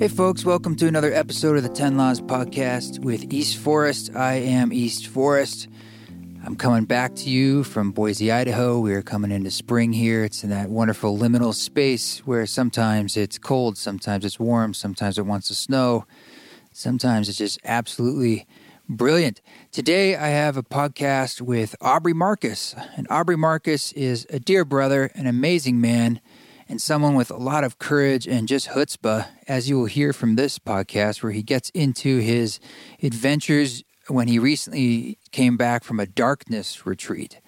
Hey, folks, welcome to another episode of the 10 Laws Podcast with East Forest. I am East Forest. I'm coming back to you from Boise, Idaho. We are coming into spring here. It's in that wonderful liminal space where sometimes it's cold, sometimes it's warm, sometimes it wants to snow, sometimes it's just absolutely brilliant. Today, I have a podcast with Aubrey Marcus. And Aubrey Marcus is a dear brother, an amazing man and someone with a lot of courage and just chutzpah, as you will hear from this podcast, where he gets into his adventures when he recently came back from a darkness retreat.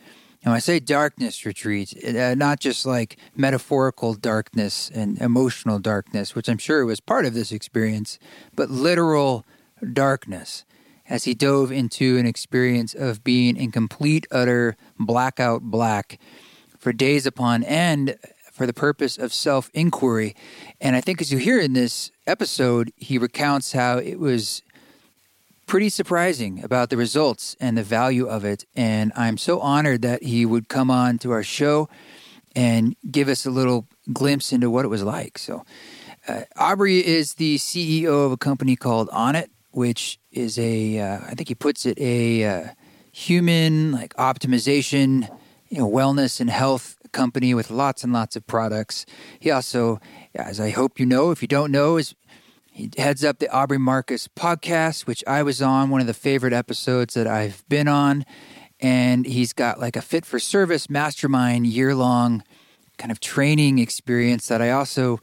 Now, I say darkness retreat, uh, not just like metaphorical darkness and emotional darkness, which I'm sure was part of this experience, but literal darkness as he dove into an experience of being in complete, utter blackout black for days upon end for the purpose of self inquiry. And I think as you hear in this episode, he recounts how it was pretty surprising about the results and the value of it. And I'm so honored that he would come on to our show and give us a little glimpse into what it was like. So, uh, Aubrey is the CEO of a company called Onnit, which is a, uh, I think he puts it, a uh, human like optimization, you know, wellness and health company with lots and lots of products. He also, as I hope you know, if you don't know, is he heads up the Aubrey Marcus podcast, which I was on, one of the favorite episodes that I've been on. And he's got like a fit for service mastermind year long kind of training experience that I also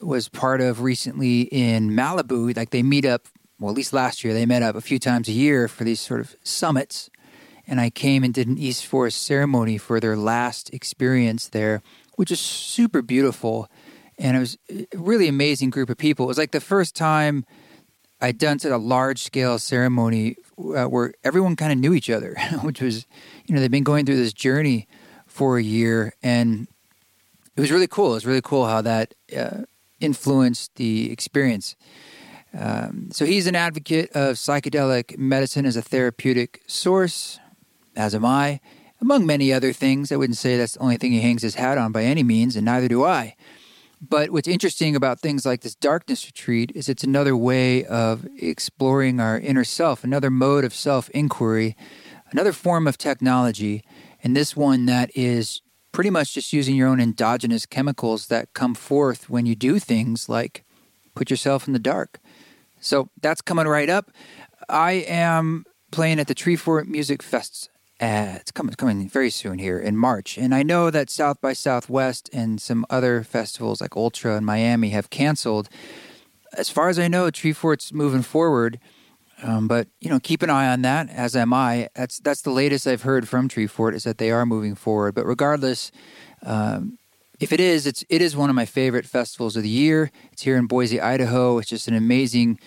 was part of recently in Malibu. Like they meet up, well, at least last year, they met up a few times a year for these sort of summits and I came and did an East Forest ceremony for their last experience there, which is super beautiful. And it was a really amazing group of people. It was like the first time I'd done such a large scale ceremony uh, where everyone kind of knew each other, which was, you know, they've been going through this journey for a year. And it was really cool. It was really cool how that uh, influenced the experience. Um, so he's an advocate of psychedelic medicine as a therapeutic source as am I, among many other things. I wouldn't say that's the only thing he hangs his hat on by any means, and neither do I. But what's interesting about things like this darkness retreat is it's another way of exploring our inner self, another mode of self inquiry, another form of technology, and this one that is pretty much just using your own endogenous chemicals that come forth when you do things like put yourself in the dark. So that's coming right up. I am playing at the Tree Treefort Music Fest uh, it's coming, coming very soon here in March. And I know that South by Southwest and some other festivals like Ultra and Miami have canceled. As far as I know, Treefort's moving forward. Um, but you know, keep an eye on that. As am I. That's that's the latest I've heard from Treefort is that they are moving forward. But regardless, um, if it is, it's it is one of my favorite festivals of the year. It's here in Boise, Idaho. It's just an amazing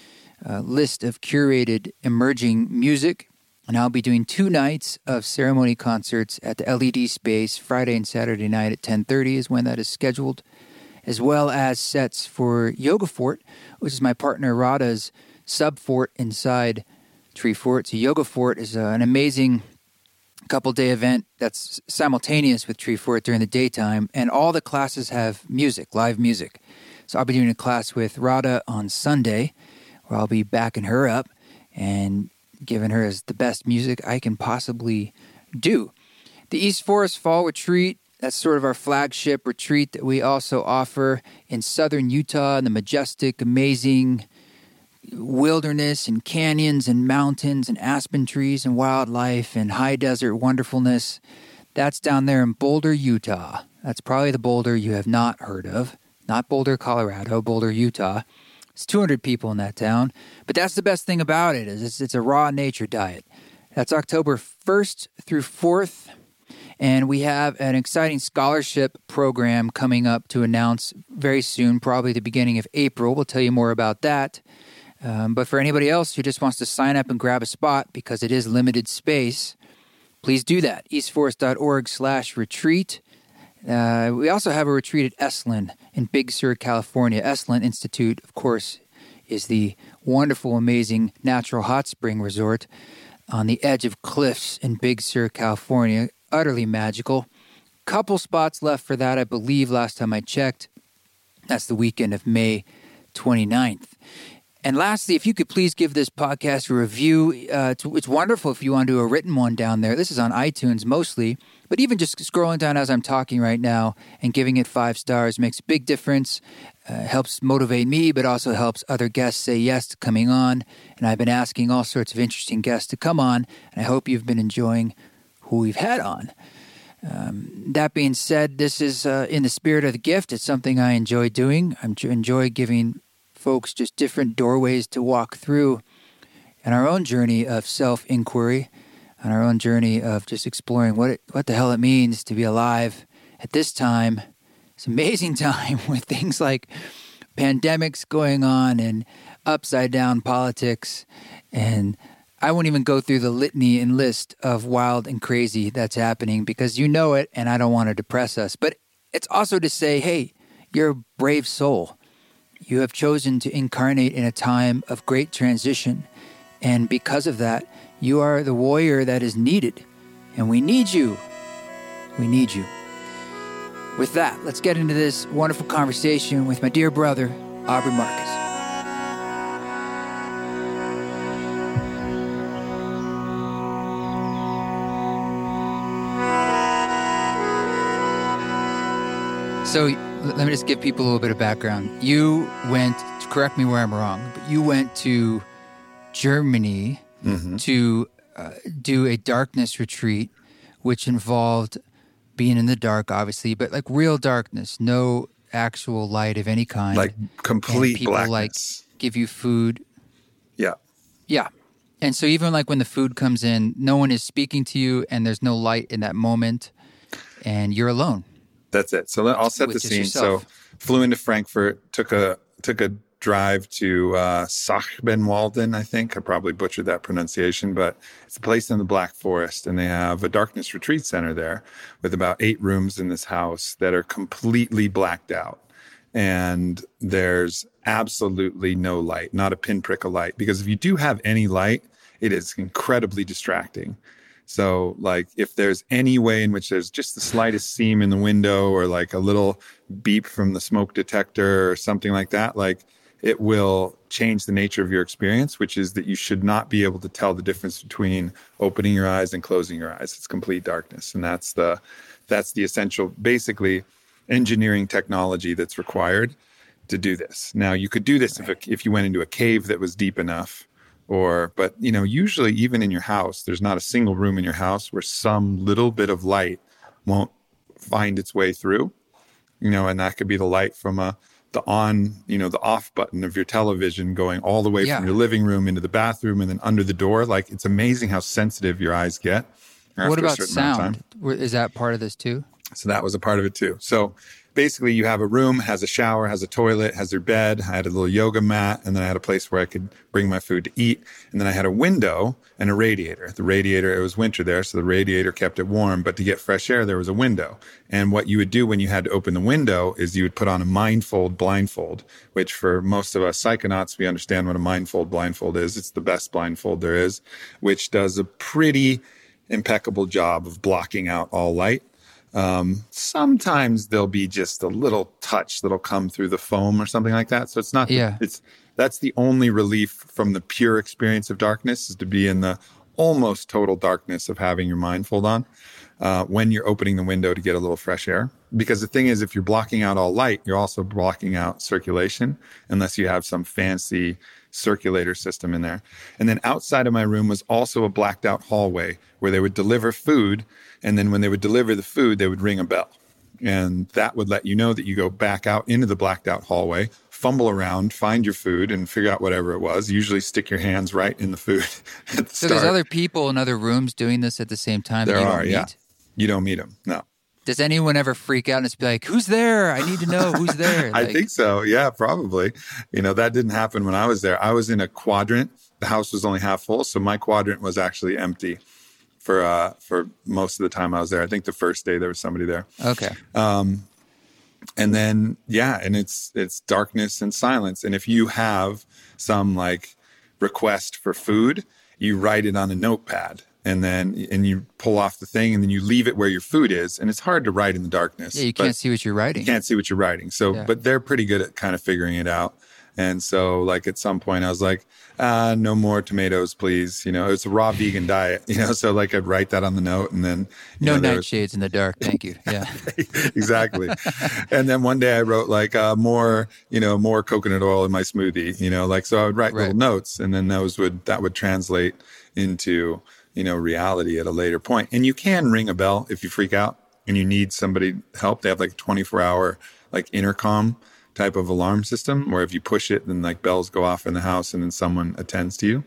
uh, list of curated emerging music and I'll be doing two nights of ceremony concerts at the LED space Friday and Saturday night at 10:30 is when that is scheduled, as well as sets for Yoga Fort, which is my partner Rada's sub fort inside Treefort. So Yoga Fort is uh, an amazing couple day event that's simultaneous with Treefort during the daytime, and all the classes have music, live music. So I'll be doing a class with Rada on Sunday, where I'll be backing her up and given her as the best music I can possibly do. The East Forest Fall Retreat, that's sort of our flagship retreat that we also offer in southern Utah in the majestic, amazing wilderness and canyons and mountains and aspen trees and wildlife and high desert wonderfulness. That's down there in Boulder, Utah. That's probably the Boulder you have not heard of. Not Boulder, Colorado, Boulder, Utah. It's 200 people in that town. But that's the best thing about it is it's, it's a raw nature diet. That's October 1st through 4th. And we have an exciting scholarship program coming up to announce very soon, probably the beginning of April. We'll tell you more about that. Um, but for anybody else who just wants to sign up and grab a spot because it is limited space, please do that. eastforest.org slash retreat. Uh, we also have a retreat at Esalen in Big Sur, California. Esalen Institute, of course, is the wonderful, amazing natural hot spring resort on the edge of cliffs in Big Sur, California. Utterly magical. Couple spots left for that, I believe, last time I checked. That's the weekend of May 29th. And lastly, if you could please give this podcast a review, uh, it's, it's, wonderful if you want to do a written one down there. This is on iTunes mostly, but even just scrolling down as I'm talking right now and giving it five stars makes a big difference. Uh, helps motivate me, but also helps other guests say yes to coming on. And I've been asking all sorts of interesting guests to come on, and I hope you've been enjoying who we've had on. Um, that being said, this is uh, in the spirit of the gift. It's something I enjoy doing. I enjoy giving folks just different doorways to walk through in our own journey of self inquiry, on our own journey of just exploring what it, what the hell it means to be alive at this time. It's amazing time with things like pandemics going on and upside down politics and I won't even go through the litany and list of wild and crazy that's happening because you know it and I don't want to depress us. But it's also to say, hey, you're a brave soul. You have chosen to incarnate in a time of great transition. And because of that, you are the warrior that is needed. And we need you. We need you. With that, let's get into this wonderful conversation with my dear brother, Aubrey Marcus. So let me just give people a little bit of background. You went, correct me where I'm wrong, but you went to Germany mm-hmm. to uh, do a darkness retreat, which involved being in the dark, obviously, but like real darkness, no actual light of any kind, like complete people blackness. like give you food. Yeah, yeah. And so even like when the food comes in, no one is speaking to you, and there's no light in that moment, and you're alone. That's it. So I'll set the scene. So flew into Frankfurt, took a took a drive to uh, Sachbenwalden, I think. I probably butchered that pronunciation, but it's a place in the Black Forest, and they have a darkness retreat center there with about eight rooms in this house that are completely blacked out. And there's absolutely no light, not a pinprick of light. Because if you do have any light, it is incredibly distracting. So, like, if there's any way in which there's just the slightest seam in the window or like a little beep from the smoke detector or something like that, like, it will change the nature of your experience, which is that you should not be able to tell the difference between opening your eyes and closing your eyes. It's complete darkness. And that's the, that's the essential, basically, engineering technology that's required to do this. Now, you could do this if, if you went into a cave that was deep enough or but you know usually even in your house there's not a single room in your house where some little bit of light won't find its way through you know and that could be the light from a the on you know the off button of your television going all the way yeah. from your living room into the bathroom and then under the door. Like it's amazing how sensitive your eyes get what about sound? Is that part of this too? So that was a part of it too. So basically you have a room, has a shower, has a toilet, has their bed. I had a little yoga mat, and then I had a place where I could bring my food to eat. And then I had a window and a radiator. The radiator, it was winter there, so the radiator kept it warm. But to get fresh air, there was a window. And what you would do when you had to open the window is you would put on a mindfold blindfold, which for most of us psychonauts, we understand what a mindfold blindfold is. It's the best blindfold there is, which does a pretty impeccable job of blocking out all light. Um, sometimes there'll be just a little touch that'll come through the foam or something like that. So it's not, yeah. it's, that's the only relief from the pure experience of darkness is to be in the almost total darkness of having your mindfold on uh, when you're opening the window to get a little fresh air. Because the thing is, if you're blocking out all light, you're also blocking out circulation unless you have some fancy circulator system in there. And then outside of my room was also a blacked out hallway where they would deliver food. And then when they would deliver the food, they would ring a bell. And that would let you know that you go back out into the blacked out hallway, fumble around, find your food, and figure out whatever it was. Usually stick your hands right in the food. The so start. there's other people in other rooms doing this at the same time. There are, yeah. You don't meet them. No. Does anyone ever freak out and just be like, "Who's there? I need to know who's there." Like, I think so. Yeah, probably. You know, that didn't happen when I was there. I was in a quadrant. The house was only half full, so my quadrant was actually empty for uh for most of the time I was there. I think the first day there was somebody there. Okay. Um and then yeah, and it's it's darkness and silence. And if you have some like request for food, you write it on a notepad and then and you pull off the thing and then you leave it where your food is and it's hard to write in the darkness yeah you can't see what you're writing you can't see what you're writing so yeah. but they're pretty good at kind of figuring it out And so, like at some point, I was like, uh, "No more tomatoes, please." You know, it's a raw vegan diet. You know, so like I'd write that on the note, and then no know, nightshades in the dark. Thank you. Yeah, exactly. and then one day I wrote like uh, more, you know, more coconut oil in my smoothie. You know, like so I would write right. little notes, and then those would that would translate into you know reality at a later point. And you can ring a bell if you freak out and you need somebody help. They have like 24 hour like intercom type of alarm system where if you push it, then like bells go off in the house and then someone attends to you.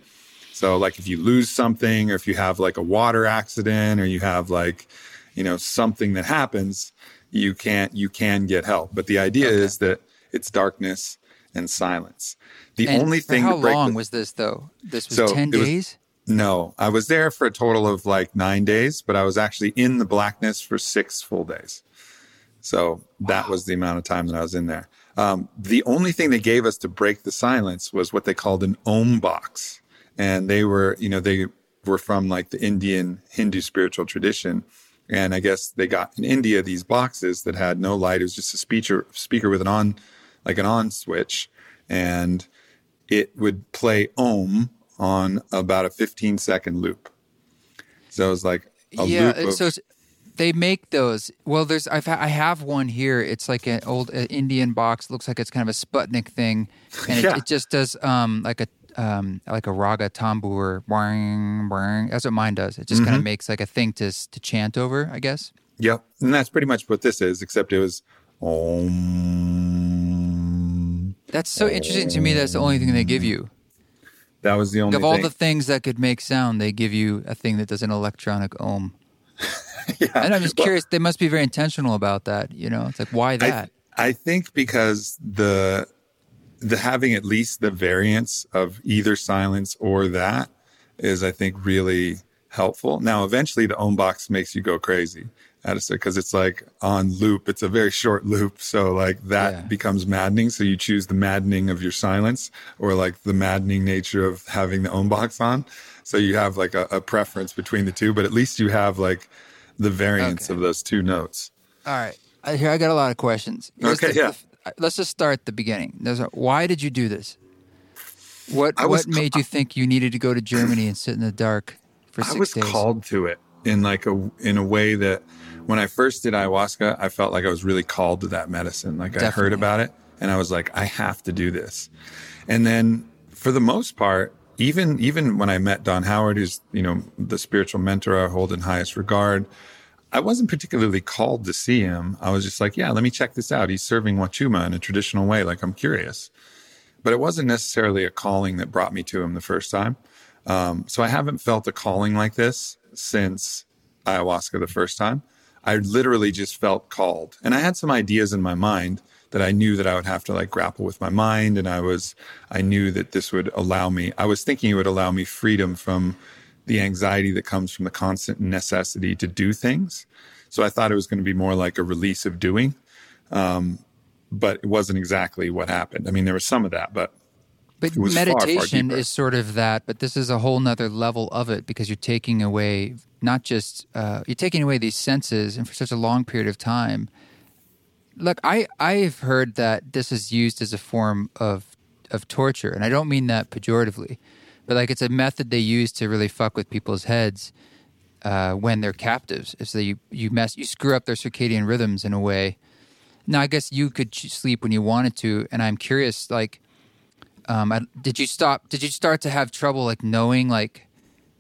So like if you lose something or if you have like a water accident or you have like, you know, something that happens, you can't, you can get help. But the idea okay. is that it's darkness and silence. The and only thing. How long the, was this though? This was so 10 days? Was, no, I was there for a total of like nine days, but I was actually in the blackness for six full days. So that was the amount of time that I was in there. Um, the only thing they gave us to break the silence was what they called an om box. And they were, you know, they were from like the Indian Hindu spiritual tradition. And I guess they got in India these boxes that had no light. It was just a speaker, speaker with an on, like an on switch. And it would play om on about a 15 second loop. So it was like yeah, of, so they make those. Well, there's I've I have one here. It's like an old uh, Indian box. Looks like it's kind of a Sputnik thing, and it, yeah. it just does um like a um like a raga tambur, boing, boing. That's what mine does. It just mm-hmm. kind of makes like a thing to to chant over. I guess. Yep, and that's pretty much what this is. Except it was om. That's so interesting to me. That's the only thing they give you. That was the only. Of all thing. the things that could make sound, they give you a thing that does an electronic om. yeah. And I'm just well, curious. They must be very intentional about that. You know, it's like why that? I, I think because the the having at least the variance of either silence or that is, I think, really helpful. Now, eventually, the om box makes you go crazy because it's like on loop. It's a very short loop, so like that yeah. becomes maddening. So you choose the maddening of your silence, or like the maddening nature of having the om box on. So you have like a, a preference between the two, but at least you have like the variance okay. of those two notes. All right. Here, I got a lot of questions. Here's okay, the, yeah. The, uh, let's just start at the beginning. There's a, why did you do this? What what made you think you needed to go to Germany and sit in the dark for six days? I was days? called to it in like a in a way that when I first did ayahuasca, I felt like I was really called to that medicine. Like Definitely. I heard about it and I was like, I have to do this. And then for the most part, even even when I met Don Howard, who's you know the spiritual mentor I hold in highest regard, I wasn't particularly called to see him. I was just like, yeah, let me check this out. He's serving wachuma in a traditional way. Like I'm curious, but it wasn't necessarily a calling that brought me to him the first time. Um, so I haven't felt a calling like this since ayahuasca the first time. I literally just felt called, and I had some ideas in my mind that I knew that I would have to like grapple with my mind. And I was, I knew that this would allow me, I was thinking it would allow me freedom from the anxiety that comes from the constant necessity to do things. So I thought it was going to be more like a release of doing. Um, but it wasn't exactly what happened. I mean, there was some of that, but but meditation far, far is sort of that, but this is a whole nother level of it because you're taking away not just uh, you're taking away these senses, and for such a long period of time, look, I I've heard that this is used as a form of of torture, and I don't mean that pejoratively, but like it's a method they use to really fuck with people's heads uh, when they're captives. So you you mess you screw up their circadian rhythms in a way. Now I guess you could sleep when you wanted to, and I'm curious, like, um, I, did you stop? Did you start to have trouble like knowing like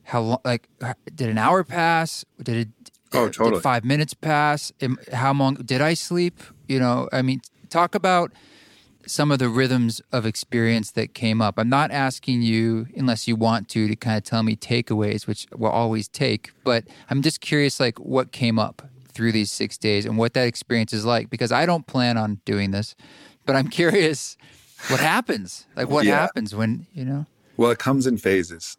how long? Like, did an hour pass? Did it? Oh, totally. Did five minutes pass? How long did I sleep? You know, I mean, talk about some of the rhythms of experience that came up. I'm not asking you, unless you want to, to kind of tell me takeaways, which we'll always take, but I'm just curious, like, what came up through these six days and what that experience is like, because I don't plan on doing this, but I'm curious what happens. Like, what yeah. happens when, you know? Well, it comes in phases.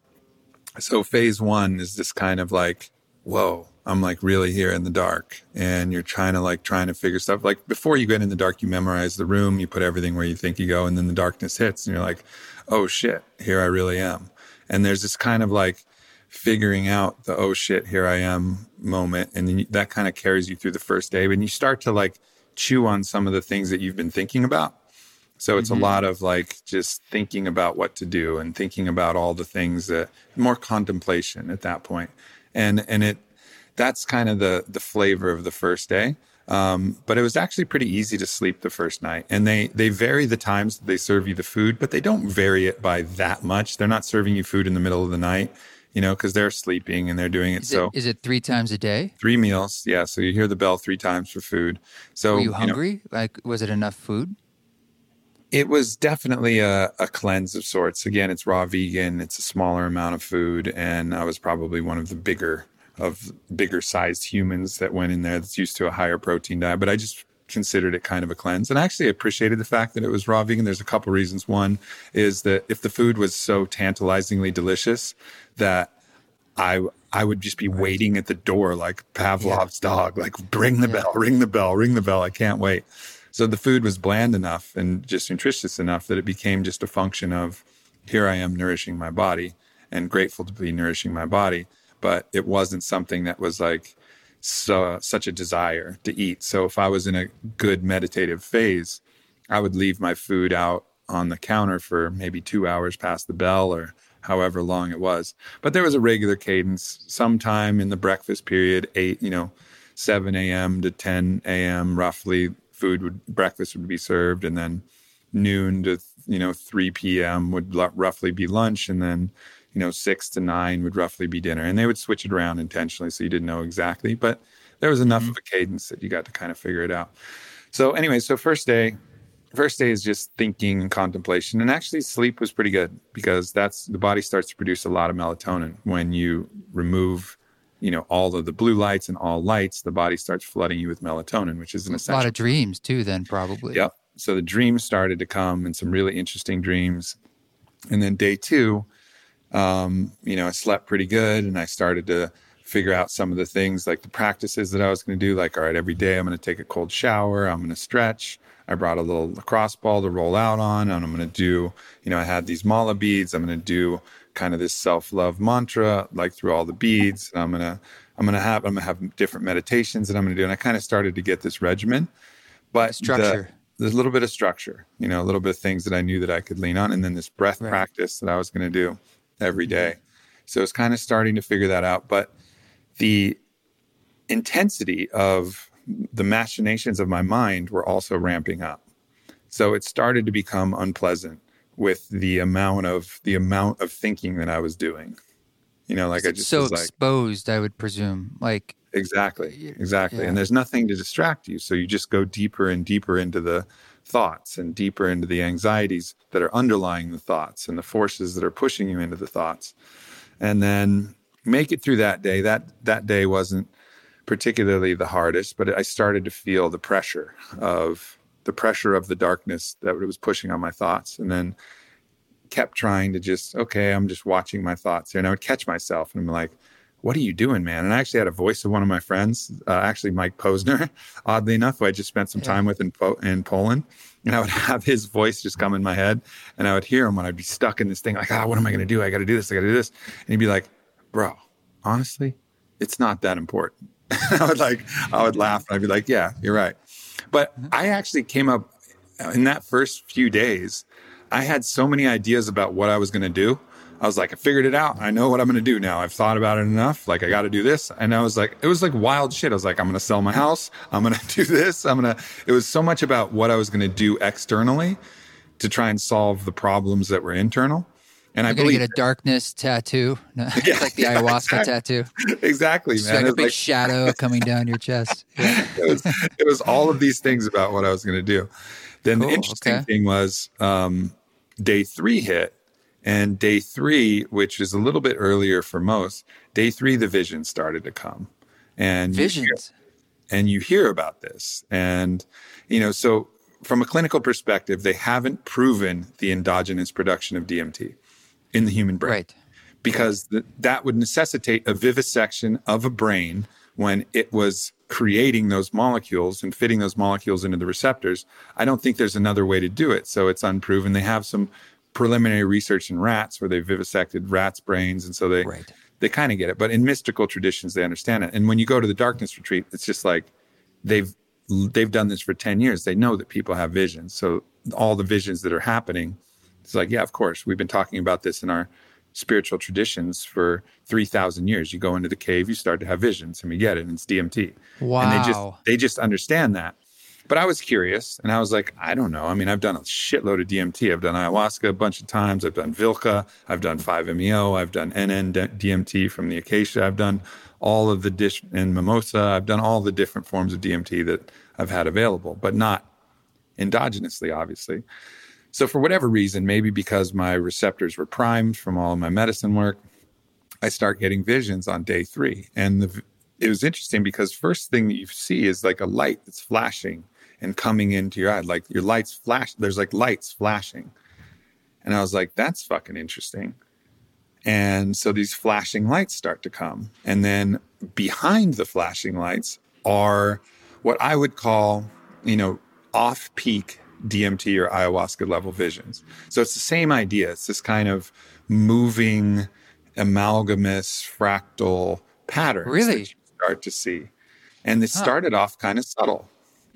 So, phase one is this kind of like, whoa, I'm like really here in the dark and you're trying to like trying to figure stuff. Like before you get in the dark, you memorize the room, you put everything where you think you go, and then the darkness hits and you're like, oh shit, here I really am. And there's this kind of like figuring out the oh shit, here I am moment. And then that kind of carries you through the first day. When you start to like chew on some of the things that you've been thinking about. So it's mm-hmm. a lot of like just thinking about what to do and thinking about all the things that more contemplation at that point. And and it that's kind of the the flavor of the first day. Um, but it was actually pretty easy to sleep the first night. And they they vary the times they serve you the food, but they don't vary it by that much. They're not serving you food in the middle of the night, you know, because they're sleeping and they're doing it. Is so it, is it three times a day? Three meals, yeah. So you hear the bell three times for food. So were you hungry? You know, like, was it enough food? It was definitely a, a, cleanse of sorts. Again, it's raw vegan. It's a smaller amount of food, and I was probably one of the bigger of bigger sized humans that went in there that's used to a higher protein diet. But I just considered it kind of a cleanse, and I actually appreciated the fact that it was raw vegan. There's a couple reasons. One is that if the food was so tantalizingly delicious that I I would just be waiting at the door like Pavlov's yeah. dog, like ring the yeah. bell, ring the bell, ring the bell. I can't wait. So the food was bland enough and just nutritious enough that it became just a function of here I am nourishing my body and grateful to be nourishing my body. But it wasn't something that was like so, such a desire to eat. So if I was in a good meditative phase, I would leave my food out on the counter for maybe two hours past the bell or however long it was. But there was a regular cadence sometime in the breakfast period, eight, you know, 7 a.m. to 10 a.m. roughly food would breakfast would be served, and then noon to you know 3 p.m. would l- roughly be lunch, and then you know 6 to 9 would roughly be dinner. And they would switch it around intentionally so you didn't know exactly, but there was enough mm-hmm. of a cadence that you got to kind of figure it out. So anyway, so first day, first day is just thinking and contemplation, and actually sleep was pretty good because that's the body starts to produce a lot of melatonin when you remove you know all of the blue lights and all lights, the body starts flooding you with melatonin, which is an essential. A lot of dreams too, then probably. Yep. So the dreams started to come, and some really interesting dreams. And then day two, um, you know, I slept pretty good, and I started to figure out some of the things like the practices that I was going to do. Like, all right, every day I'm going to take a cold shower. I'm going to stretch. I brought a little lacrosse ball to roll out on, and I'm going to do, you know, I had these mala beads. I'm going to do kind of this self-love mantra like through all the beads i'm gonna i'm gonna have i'm gonna have different meditations that i'm gonna do and i kind of started to get this regimen but structure the, there's a little bit of structure you know a little bit of things that i knew that i could lean on and then this breath right. practice that i was going to do every mm-hmm. so it's kind of starting to figure that out but the intensity of the machinations of my mind were also ramping up so it started to become unpleasant with the amount of the amount of thinking that I was doing. You know, like I just so like, exposed, I would presume. Like exactly, exactly. Yeah. And there's nothing to distract you, so you just go deeper and deeper into the thoughts and deeper into the anxieties that are underlying the thoughts and the forces that are pushing you into the thoughts. And then make it through that day. That that day wasn't particularly the hardest, but I started to feel the pressure of the pressure of the darkness that it was pushing on my thoughts and then kept trying to just okay i'm just watching my thoughts here and i would catch myself and i'm like what are you doing man and i actually had a voice of one of my friends uh, actually mike posner oddly enough who i just spent some time with in, po- in poland and i would have his voice just come in my head and i would hear him when i'd be stuck in this thing like ah oh, what am i going to do i got to do this i got to do this and he'd be like bro honestly it's not that important i would like i would laugh and i'd be like yeah you're right but mm-hmm. I actually came up in that first few days. I had so many ideas about what I was going to do. I was like, I figured it out. I know what I'm going to do now. I've thought about it enough. Like, I got to do this. And I was like, it was like wild shit. I was like, I'm going to sell my house. I'm going to do this. I'm going to, it was so much about what I was going to do externally to try and solve the problems that were internal. And You're I believe get a darkness tattoo, no, yeah, like the ayahuasca exactly. tattoo. Exactly, Just man. Like a big like, shadow coming down your chest. Yeah. it, was, it, was, all of these things about what I was going to do. Then cool, the interesting okay. thing was um, day three hit, and day three, which is a little bit earlier for most, day three the visions started to come, and visions, you hear, and you hear about this, and you know so. From a clinical perspective, they haven't proven the endogenous production of DMT in the human brain. Right. Because th- that would necessitate a vivisection of a brain when it was creating those molecules and fitting those molecules into the receptors. I don't think there's another way to do it. So it's unproven. They have some preliminary research in rats where they vivisected rats' brains. And so they, right. they kind of get it. But in mystical traditions, they understand it. And when you go to the darkness retreat, it's just like they've they've done this for 10 years. They know that people have visions. So all the visions that are happening, it's like, yeah, of course, we've been talking about this in our spiritual traditions for 3,000 years. You go into the cave, you start to have visions, and we get it, and it's DMT. Wow. And they just, they just understand that. But I was curious and I was like, I don't know. I mean, I've done a shitload of DMT. I've done ayahuasca a bunch of times. I've done Vilca. I've done 5-MeO. I've done NN DMT from the acacia. I've done all of the dish and mimosa. I've done all the different forms of DMT that I've had available, but not endogenously, obviously. So for whatever reason, maybe because my receptors were primed from all my medicine work, I start getting visions on day three. And the, it was interesting because first thing that you see is like a light that's flashing and coming into your eye. Like your lights flash, there's like lights flashing. And I was like, that's fucking interesting. And so these flashing lights start to come. And then behind the flashing lights are what I would call, you know, off peak DMT or ayahuasca level visions. So it's the same idea. It's this kind of moving, amalgamous, fractal pattern. Really? start to see. And it huh. started off kind of subtle.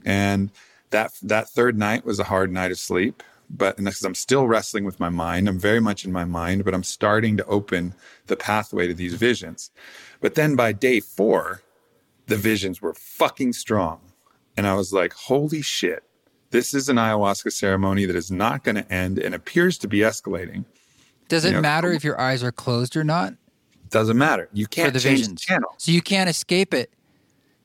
And that that third night was a hard night of sleep. But because I'm still wrestling with my mind, I'm very much in my mind, but I'm starting to open the pathway to these visions. But then by day four, the visions were fucking strong. And I was like, holy shit, this is an ayahuasca ceremony that is not going to end and appears to be escalating. Does it you know, matter if your eyes are closed or not? Doesn't matter. You can't change visions. the channel. So you can't escape it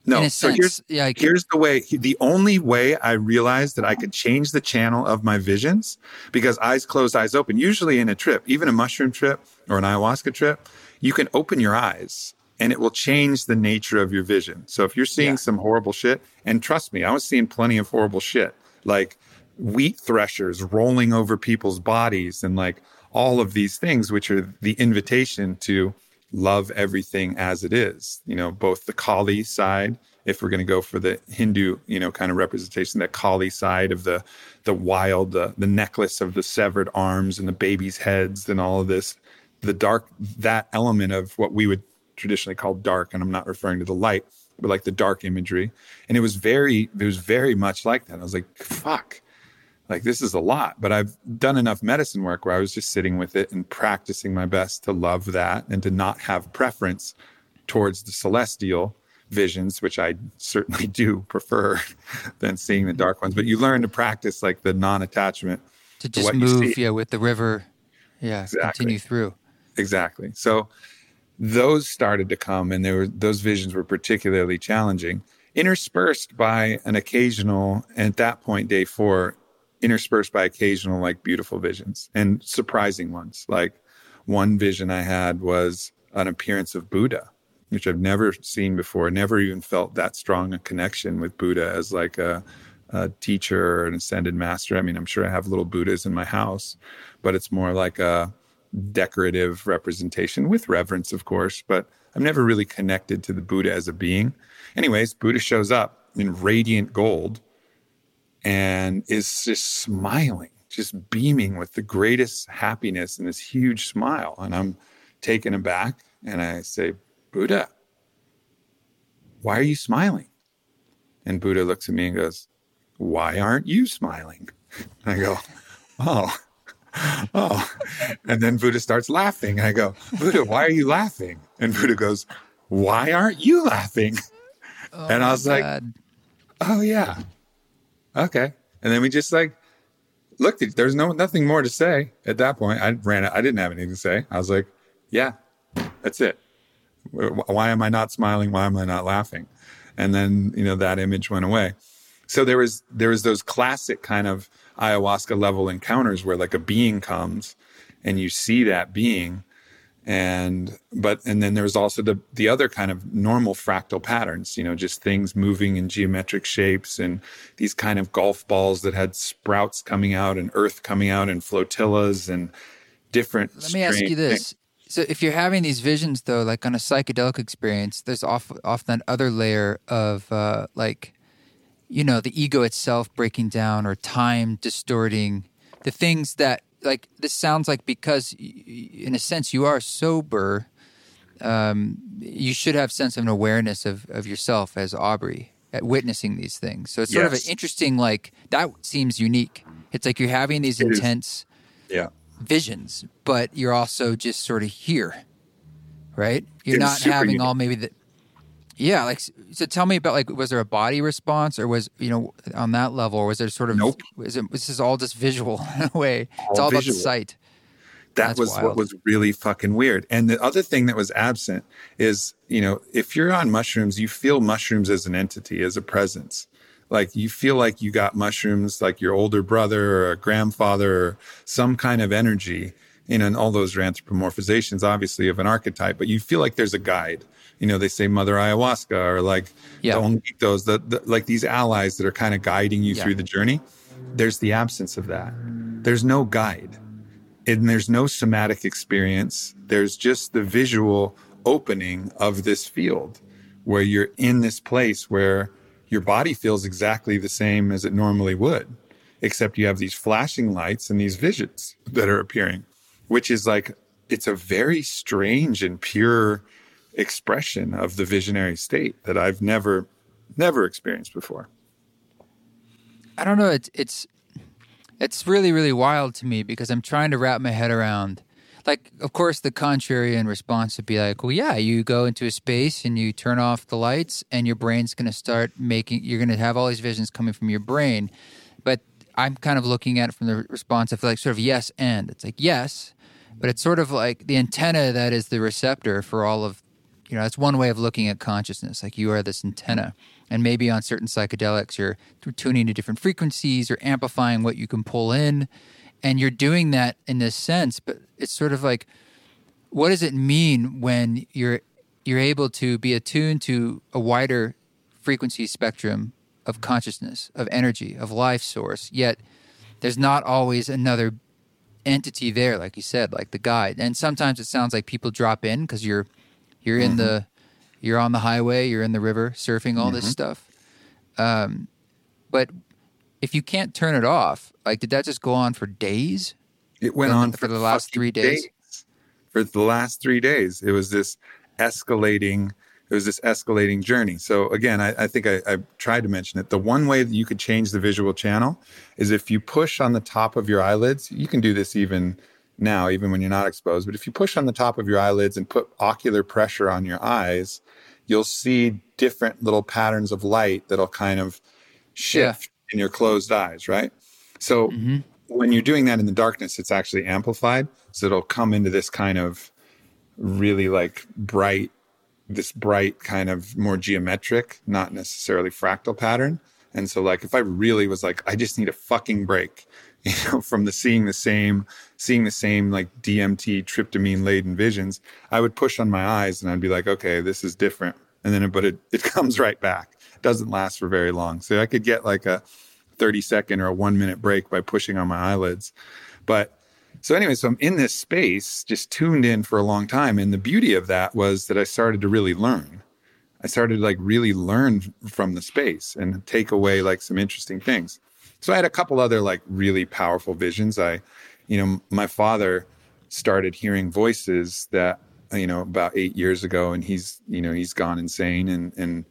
no, so here's yeah, here's the way. The only way I realized that I could change the channel of my visions because eyes closed, eyes open. Usually in a trip, even a mushroom trip or an ayahuasca trip, you can open your eyes and it will change the nature of your vision. So if you're seeing yeah. some horrible shit, and trust me, I was seeing plenty of horrible shit, like wheat threshers rolling over people's bodies and like all of these things, which are the invitation to love everything as it is. You know, both the Kali side, if we're going to go for the Hindu, you know, kind of representation, that Kali side of the the wild, the, the necklace of the severed arms and the babies' heads and all of this, the dark, that element of what we would traditionally call dark, and I'm not referring to the light, but like the dark imagery. And it was very, it was very much like that. I was like, fuck like this is a lot but i've done enough medicine work where i was just sitting with it and practicing my best to love that and to not have preference towards the celestial visions which i certainly do prefer than seeing the mm-hmm. dark ones. But you learn to practice like the non-attachment to just to move yeah with the river. Yeah exactly. continue through. Exactly. So those started to come and there were those visions were particularly challenging. Interspersed by an occasional at that point day four interspersed by occasional like beautiful visions and surprising ones. Like one vision I had was an appearance of Buddha, which I've never seen before. Never even felt that strong a connection with Buddha as like a, a teacher or an ascended master. I mean, I'm sure I have little Buddhas in my house, but it's more like a decorative representation with reverence, of course. But I've never really connected to the Buddha as a being. Anyways, Buddha shows up in radiant gold and is just smiling, just beaming with the greatest happiness and this huge smile. And I'm taken aback and I say, Buddha, why are you smiling? And Buddha looks at me and goes, Why aren't you smiling? I go, Oh, oh. And then Buddha starts laughing. And I go, Buddha, why are you laughing? And Buddha goes, Why aren't you laughing? Oh and I was like, Oh, yeah okay. And then we just like looked at there's no nothing more to say at that point. I ran I didn't have anything to say. I was like, yeah, that's it. Why am I not smiling? Why am I not laughing? And then, you know, that image went away. So there was there was those classic kind of ayahuasca level encounters where like a being comes and you see that being and but and then there's also the the other kind of normal fractal patterns you know just things moving in geometric shapes and these kind of golf balls that had sprouts coming out and earth coming out and flotillas and different let me ask you this things. so if you're having these visions though like on a psychedelic experience there's often often other layer of uh like you know the ego itself breaking down or time distorting the things that like this sounds like because in a sense you are sober um, you should have sense of an awareness of, of yourself as aubrey at witnessing these things. So it's sort yes. of an interesting, like that seems unique. It's like you're having these it intense, yeah, visions, but you're also just sort of here, right? You're not having unique. all maybe the yeah, like so. Tell me about like was there a body response or was you know on that level or was there sort of nope? Was it this is all just visual in a way? All it's all visual. about the sight. That That's was wild. what was really fucking weird. And the other thing that was absent is you know if you're on mushrooms, you feel mushrooms as an entity, as a presence. Like you feel like you got mushrooms, like your older brother or a grandfather or some kind of energy. You know, and all those are anthropomorphizations, obviously, of an archetype, but you feel like there's a guide you know, they say Mother Ayahuasca or like yeah. don't those, the, the, like these allies that are kind of guiding you yeah. through the journey. There's the absence of that. There's no guide and there's no somatic experience. There's just the visual opening of this field where you're in this place where your body feels exactly the same as it normally would, except you have these flashing lights and these visions that are appearing, which is like, it's a very strange and pure expression of the visionary state that I've never never experienced before. I don't know. It's it's it's really really wild to me because I'm trying to wrap my head around. Like, of course, the contrary contrarian response would be like, "Well, yeah, you go into a space and you turn off the lights, and your brain's going to start making. You're going to have all these visions coming from your brain." But I'm kind of looking at it from the response of like sort of yes and. It's like yes, but it's sort of like the antenna that is the receptor for all of you know, that's one way of looking at consciousness. Like you are this antenna. And maybe on certain psychedelics, you're tuning to different frequencies or amplifying what you can pull in. And you're doing that in this sense, but it's sort of like, what does it mean when you're you're able to be attuned to a wider frequency spectrum of consciousness, of energy, of life source, yet there's not always another entity there, like you said, like the guide. And sometimes it sounds like people drop in because you're you're in mm-hmm. the you're on the highway, you're in the river surfing all mm-hmm. this stuff. Um, but if you can't turn it off, like did that just go on for days? It went on for, for the last 3 days. days. For the last 3 days. It was this escalating it was this escalating journey. So again, I, I think I, I, tried to mention it. The one way that you could change the visual channel is if you push on the top of your eyelids. You can do this even now, even when you're not exposed. But if you push on the top of your eyelids and put ocular pressure on your eyes, you'll see different little patterns of light that'll kind of shift yeah. in your closed eyes, right? So mm-hmm. when you're doing that in the darkness, it's actually amplified. So it'll come into this kind of really like bright, this bright kind of more geometric, not necessarily fractal pattern. And so like if I really was like, I just need a fucking break you know, from the seeing the same, seeing the same like DMT tryptamine laden visions, I would push on my eyes and I'd be like, okay, this is different. And then, but it, it comes right back. It doesn't last for very long. So I could get like a 30 second or a one minute break by pushing on my eyelids. But so anyway, so I'm in this space, just tuned in for a long time. And the beauty of that was that I started to really learn. I started to like really learn from the space and take away like some interesting things. So I had a couple other like really powerful visions. I, you know, my father started hearing voices that, you know, about eight years ago and he's, you know, he's gone insane and, and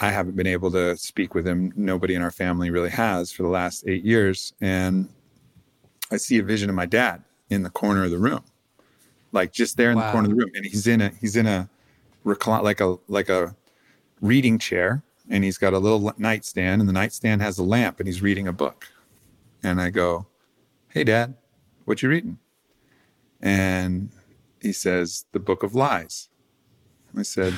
I haven't been able to speak with him. Nobody in our family really has for the last eight years. And I see a vision of my dad in the corner of the room, like just there in wow. the corner of the room. And he's in a, he's in a recline, like a, like a reading chair and he's got a little nightstand and the nightstand has a lamp and he's reading a book. And i go hey dad what you reading? And he says the book of lies. I said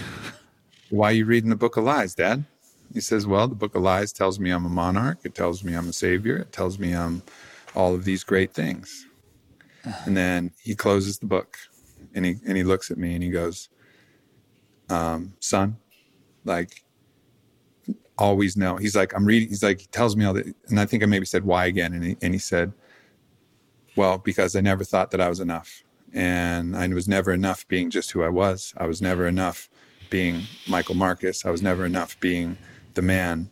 why are you reading the book of lies dad? He says well the book of lies tells me i'm a monarch. It tells me i'm a savior. It tells me i'm all of these great things. And then he closes the book and he and he looks at me and he goes um, son like always know. He's like, I'm reading. He's like, he tells me all that. And I think I maybe said, why again? And he, and he said, well, because I never thought that I was enough. And I was never enough being just who I was. I was never enough being Michael Marcus. I was never enough being the man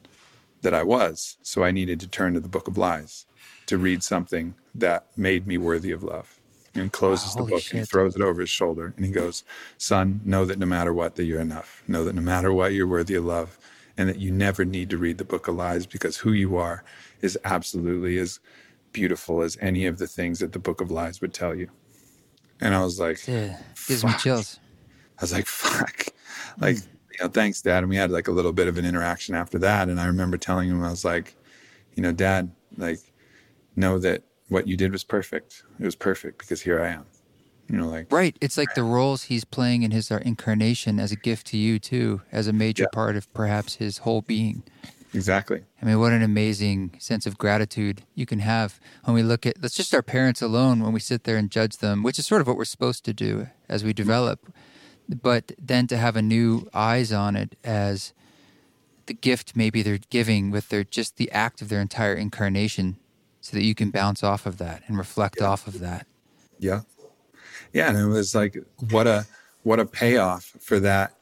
that I was. So I needed to turn to the book of lies to read something that made me worthy of love. And closes wow, the book shit. and he throws it over his shoulder and he goes, Son, know that no matter what, that you're enough. Know that no matter what, you're worthy of love and that you never need to read the book of lies because who you are is absolutely as beautiful as any of the things that the book of lies would tell you. And I was like, yeah, gives me chills. I was like, fuck. Like, you know, thanks, Dad. And we had like a little bit of an interaction after that. And I remember telling him, I was like, you know, Dad, like, know that what you did was perfect. It was perfect because here I am. You know, like right. It's like the roles he's playing in his uh, incarnation as a gift to you too, as a major yeah. part of perhaps his whole being. Exactly. I mean, what an amazing sense of gratitude you can have when we look at, let's just our parents alone, when we sit there and judge them, which is sort of what we're supposed to do as we develop. But then to have a new eyes on it as the gift maybe they're giving with their just the act of their entire incarnation so that you can bounce off of that and reflect yeah. off of that. Yeah. Yeah. And it was like, what a, what a payoff for that,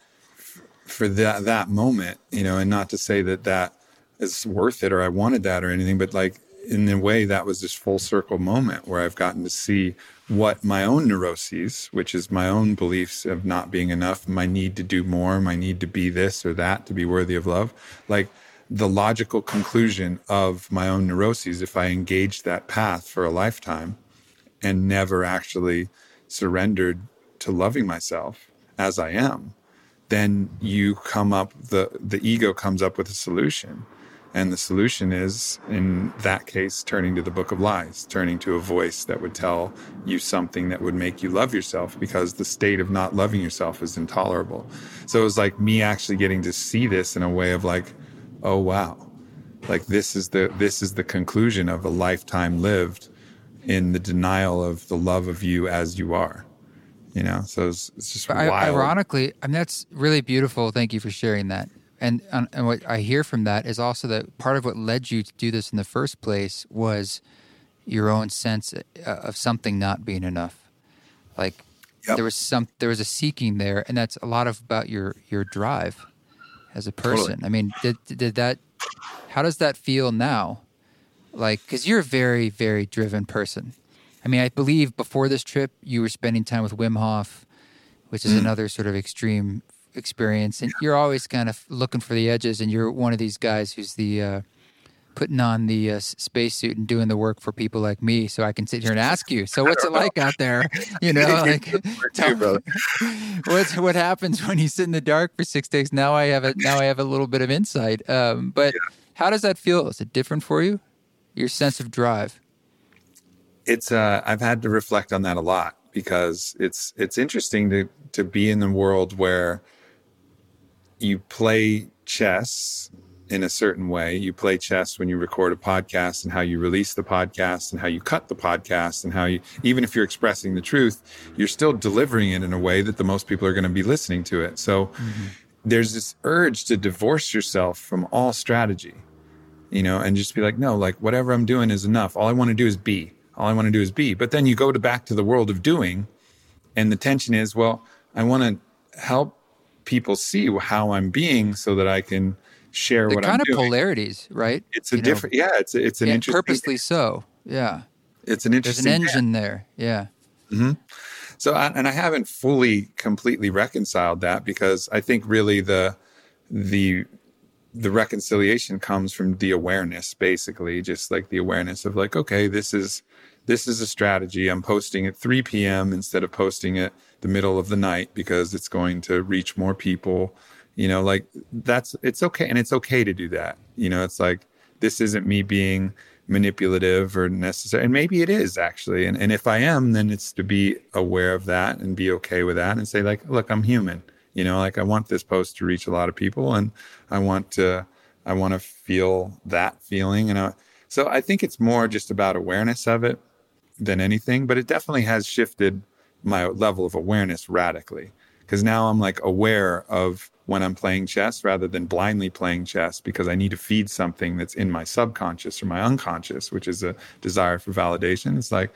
for that, that moment, you know, and not to say that that is worth it or I wanted that or anything, but like in a way that was this full circle moment where I've gotten to see what my own neuroses, which is my own beliefs of not being enough, my need to do more, my need to be this or that to be worthy of love, like the logical conclusion of my own neuroses, if I engaged that path for a lifetime and never actually surrendered to loving myself as I am, then you come up the the ego comes up with a solution and the solution is, in that case, turning to the book of lies, turning to a voice that would tell you something that would make you love yourself because the state of not loving yourself is intolerable. So it was like me actually getting to see this in a way of like, oh wow. Like this is the this is the conclusion of a lifetime lived in the denial of the love of you as you are. You know, so it's, it's just wild. ironically, I mean that's really beautiful. Thank you for sharing that. And, and what I hear from that is also that part of what led you to do this in the first place was your own sense uh, of something not being enough. Like yep. there was some, there was a seeking there, and that's a lot of about your your drive as a person. Totally. I mean, did did that? How does that feel now? Like, because you're a very very driven person. I mean, I believe before this trip you were spending time with Wim Hof, which is mm. another sort of extreme experience, and you're always kind of looking for the edges. And you're one of these guys who's the uh, putting on the uh, spacesuit and doing the work for people like me, so I can sit here and ask you. So, what's it like out there? You know, like tell, what's what happens when you sit in the dark for six days? Now I have a now I have a little bit of insight. Um, but yeah. how does that feel? Is it different for you? Your sense of drive? It's uh, I've had to reflect on that a lot because it's it's interesting to to be in the world where you play chess in a certain way. You play chess when you record a podcast and how you release the podcast and how you cut the podcast and how you, even if you're expressing the truth, you're still delivering it in a way that the most people are going to be listening to it. So mm-hmm. there's this urge to divorce yourself from all strategy, you know, and just be like, no, like whatever I'm doing is enough. All I want to do is be. All I want to do is be. But then you go to back to the world of doing and the tension is, well, I want to help people see how I'm being so that I can share the what kind I'm of doing. polarities, right? It's a you different, know, yeah. It's a, it's an interesting, purposely so. Yeah, it's an interesting. There's an engine there. Yeah. Mm-hmm. So, I, and I haven't fully, completely reconciled that because I think really the the the reconciliation comes from the awareness, basically, just like the awareness of like, okay, this is this is a strategy. I'm posting at 3 p.m. instead of posting it the middle of the night because it's going to reach more people. You know, like that's it's okay. And it's okay to do that. You know, it's like this isn't me being manipulative or necessary. And maybe it is actually. And, and if I am, then it's to be aware of that and be okay with that and say, like, look, I'm human. You know, like I want this post to reach a lot of people and I want to, I want to feel that feeling. And I, so I think it's more just about awareness of it than anything, but it definitely has shifted my level of awareness radically because now I'm like aware of when I'm playing chess rather than blindly playing chess because I need to feed something that's in my subconscious or my unconscious, which is a desire for validation. It's like,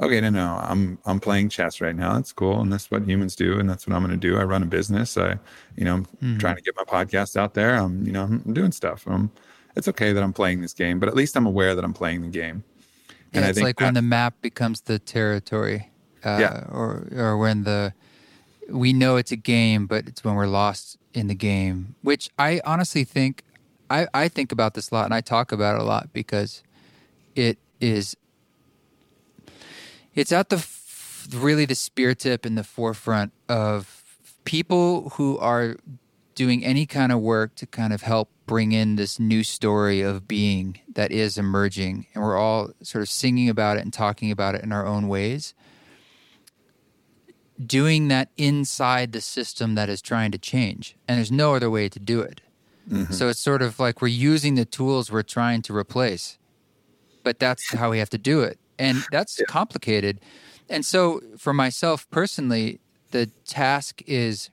okay, no, no, I'm I'm playing chess right now. That's cool, and that's what humans do, and that's what I'm going to do. I run a business. I, you know, I'm mm-hmm. trying to get my podcast out there. I'm, you know, I'm doing stuff. I'm, it's okay that I'm playing this game, but at least I'm aware that I'm playing the game. And yeah, it's like when the map becomes the territory, uh, yeah. or or when the we know it's a game, but it's when we're lost in the game, which I honestly think I, I think about this a lot and I talk about it a lot because it is it's at the really the spear tip in the forefront of people who are doing any kind of work to kind of help bring in this new story of being that is emerging. And we're all sort of singing about it and talking about it in our own ways. Doing that inside the system that is trying to change. And there's no other way to do it. Mm-hmm. so it's sort of like we're using the tools we're trying to replace. But that's how we have to do it and that's yeah. complicated and so for myself personally the task is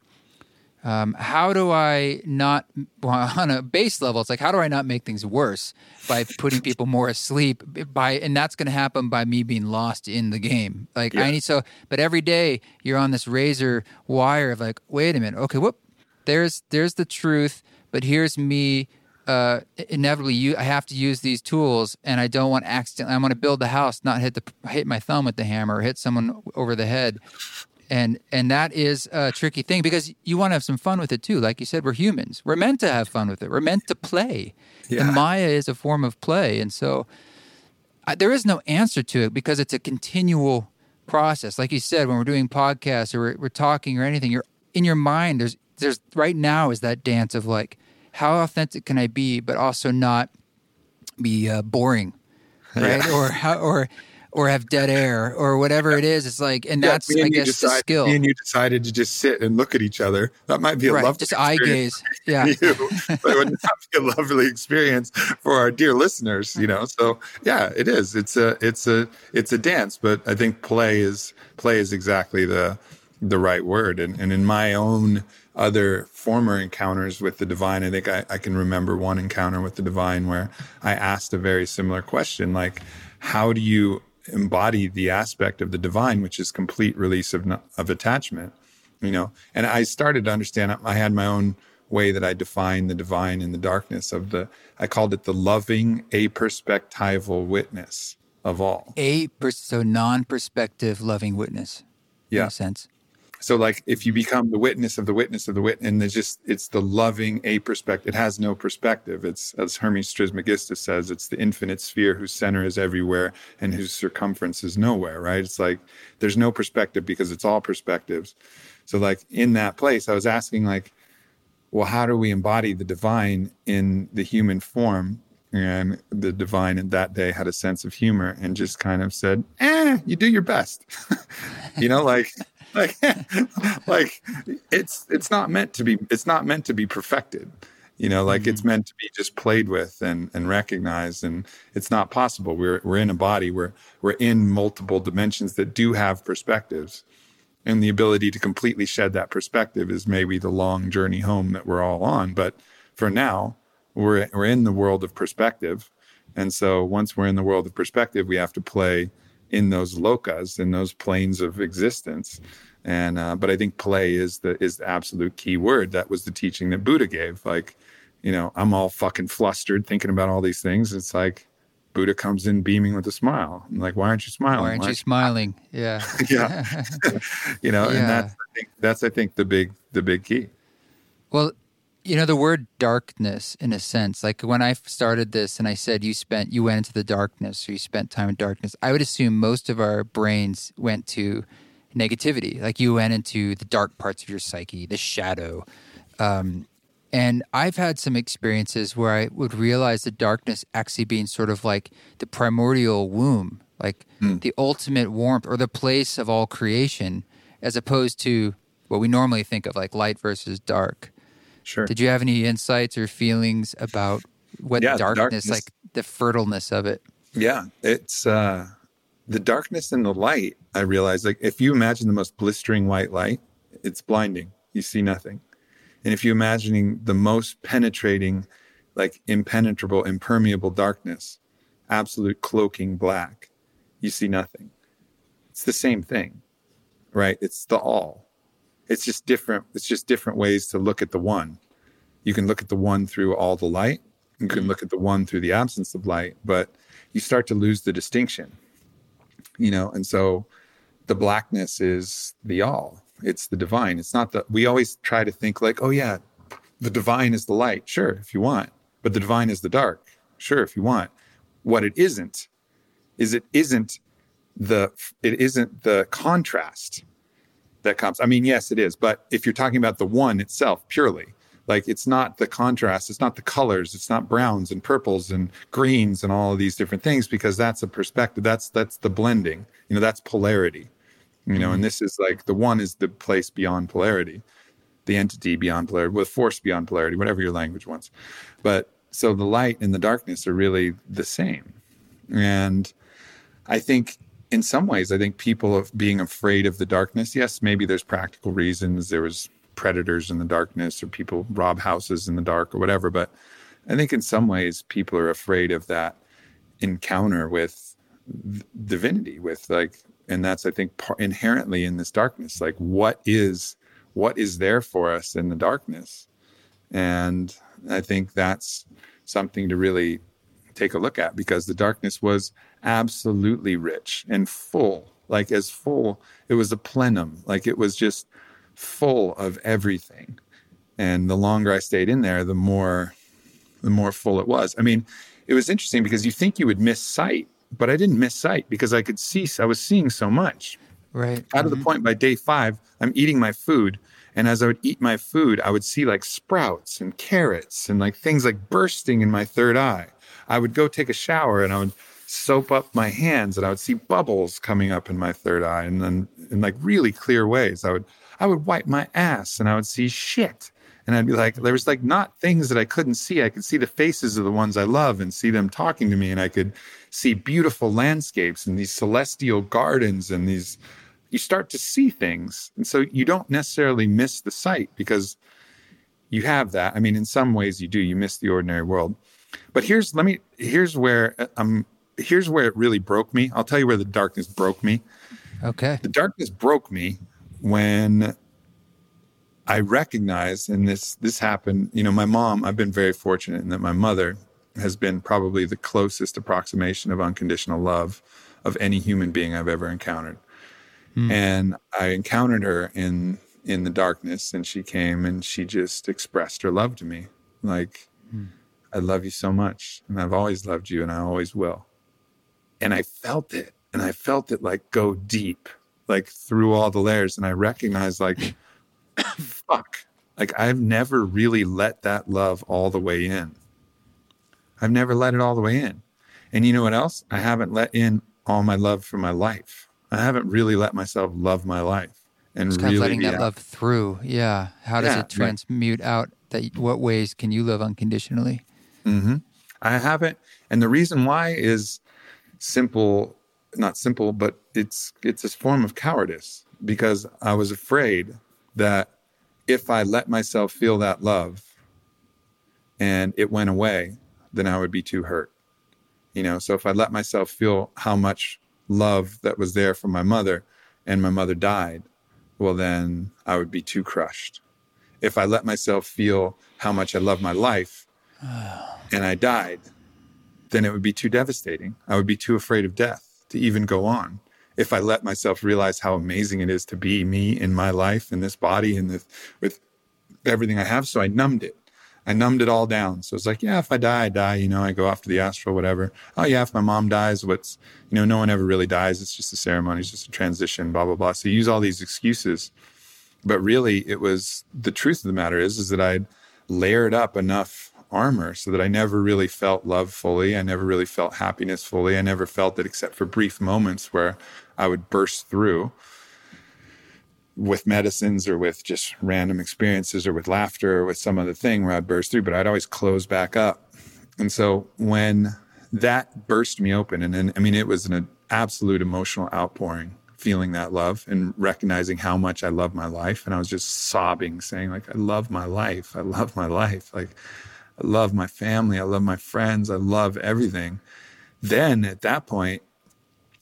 um, how do I not, well, on a base level, it's like, how do I not make things worse by putting people more asleep? By and that's going to happen by me being lost in the game. Like yeah. I need so, but every day you're on this razor wire of like, wait a minute, okay, whoop, there's there's the truth, but here's me. Uh, inevitably, you I have to use these tools, and I don't want accident. I want to build the house, not hit the hit my thumb with the hammer or hit someone over the head. And and that is a tricky thing because you want to have some fun with it too. Like you said we're humans. We're meant to have fun with it. We're meant to play. Yeah. and maya is a form of play. And so I, there is no answer to it because it's a continual process. Like you said when we're doing podcasts or we're, we're talking or anything you're in your mind there's there's right now is that dance of like how authentic can i be but also not be uh, boring right yeah. or how or or have dead air or whatever it is. It's like, and yeah, that's I guess the skill. And you decided to just sit and look at each other. That might be a right, lovely just eye gaze. Yeah, you, but it would not be a lovely experience for our dear listeners. You know, so yeah, it is. It's a it's a it's a dance, but I think play is play is exactly the the right word. And and in my own other former encounters with the divine, I think I, I can remember one encounter with the divine where I asked a very similar question, like, how do you embody the aspect of the divine, which is complete release of, of attachment, you know. And I started to understand, I had my own way that I define the divine in the darkness of the, I called it the loving a perspectival witness of all. A, so non perspective loving witness. Yeah. sense. So like if you become the witness of the witness of the witness, and it's just it's the loving a perspective. It has no perspective. It's as Hermes Trismegistus says, it's the infinite sphere whose center is everywhere and whose circumference is nowhere. Right? It's like there's no perspective because it's all perspectives. So like in that place, I was asking like, well, how do we embody the divine in the human form? And the divine in that day had a sense of humor and just kind of said, "Eh, you do your best." you know, like like like it's it's not meant to be it's not meant to be perfected you know like mm-hmm. it's meant to be just played with and and recognized and it's not possible we're we're in a body we're we're in multiple dimensions that do have perspectives and the ability to completely shed that perspective is maybe the long journey home that we're all on but for now we're we're in the world of perspective and so once we're in the world of perspective we have to play in those lokas, in those planes of existence. And uh, but I think play is the is the absolute key word. That was the teaching that Buddha gave. Like, you know, I'm all fucking flustered thinking about all these things. It's like Buddha comes in beaming with a smile. I'm like, why aren't you smiling? Why aren't why you smiling? Yeah. yeah. you know, yeah. and that's I think that's I think the big the big key. Well, you know the word darkness in a sense like when i started this and i said you spent you went into the darkness or you spent time in darkness i would assume most of our brains went to negativity like you went into the dark parts of your psyche the shadow um, and i've had some experiences where i would realize the darkness actually being sort of like the primordial womb like mm. the ultimate warmth or the place of all creation as opposed to what we normally think of like light versus dark Sure. Did you have any insights or feelings about what yeah, darkness, darkness, like the fertileness of it? Yeah, it's uh, the darkness and the light. I realized, like, if you imagine the most blistering white light, it's blinding. You see nothing. And if you're imagining the most penetrating, like impenetrable, impermeable darkness, absolute cloaking black, you see nothing. It's the same thing, right? It's the all it's just different. It's just different ways to look at the one. You can look at the one through all the light. You can mm-hmm. look at the one through the absence of light, but you start to lose the distinction, you know? And so the blackness is the all. It's the divine. It's not that we always try to think like, oh yeah, the divine is the light. Sure, if you want. But the divine is the dark. Sure, if you want. What it isn't is it isn't the it isn't the contrast that comes. I mean, yes, it is. But if you're talking about the one itself purely, like it's not the contrast, it's not the colors, it's not browns and purples and greens and all of these different things because that's a perspective. That's that's the blending. You know, that's polarity. You know, mm-hmm. and this is like the one is the place beyond polarity, the entity beyond polarity, with force beyond polarity, whatever your language wants. But so the light and the darkness are really the same. And I think in some ways, I think people of being afraid of the darkness. Yes, maybe there's practical reasons. There was predators in the darkness, or people rob houses in the dark, or whatever. But I think in some ways, people are afraid of that encounter with divinity, with like, and that's I think par- inherently in this darkness. Like, what is what is there for us in the darkness? And I think that's something to really take a look at because the darkness was absolutely rich and full, like as full. It was a plenum, like it was just full of everything. And the longer I stayed in there, the more, the more full it was. I mean, it was interesting because you think you would miss sight, but I didn't miss sight because I could see. I was seeing so much. Right. Out of mm-hmm. the point by day five, I'm eating my food. And as I would eat my food, I would see like sprouts and carrots and like things like bursting in my third eye. I would go take a shower and I would soap up my hands and I would see bubbles coming up in my third eye and then in like really clear ways. I would I would wipe my ass and I would see shit. And I'd be like, there was like not things that I couldn't see. I could see the faces of the ones I love and see them talking to me. And I could see beautiful landscapes and these celestial gardens and these, you start to see things. And so you don't necessarily miss the sight because you have that. I mean, in some ways you do, you miss the ordinary world. But here's let me here's where I'm here's where it really broke me. I'll tell you where the darkness broke me. Okay. The darkness broke me when I recognized, and this this happened. You know, my mom. I've been very fortunate in that my mother has been probably the closest approximation of unconditional love of any human being I've ever encountered. Hmm. And I encountered her in in the darkness, and she came and she just expressed her love to me, like. Hmm I love you so much. And I've always loved you and I always will. And I felt it. And I felt it like go deep, like through all the layers. And I recognized, like, fuck, like I've never really let that love all the way in. I've never let it all the way in. And you know what else? I haven't let in all my love for my life. I haven't really let myself love my life and Just really kind of letting that love through. Yeah. How does yeah, it transmute right. out? That what ways can you love unconditionally? Mm-hmm. I haven't, and the reason why is simple, not simple, but it's it's a form of cowardice because I was afraid that if I let myself feel that love and it went away, then I would be too hurt. You know, so if I let myself feel how much love that was there for my mother and my mother died, well, then I would be too crushed. If I let myself feel how much I love my life and I died, then it would be too devastating. I would be too afraid of death to even go on. If I let myself realize how amazing it is to be me in my life, in this body, and with everything I have, so I numbed it. I numbed it all down. So it's like, yeah, if I die, I die. You know, I go off to the astral, whatever. Oh yeah, if my mom dies, what's you know, no one ever really dies. It's just a ceremony. It's just a transition. Blah blah blah. So you use all these excuses, but really, it was the truth of the matter is is that I'd layered up enough armor so that I never really felt love fully. I never really felt happiness fully. I never felt it except for brief moments where I would burst through with medicines or with just random experiences or with laughter or with some other thing where I'd burst through, but I'd always close back up. And so when that burst me open, and then, I mean, it was an absolute emotional outpouring feeling that love and recognizing how much I love my life. And I was just sobbing, saying, like, I love my life. I love my life. Like, I love my family. I love my friends. I love everything. Then at that point,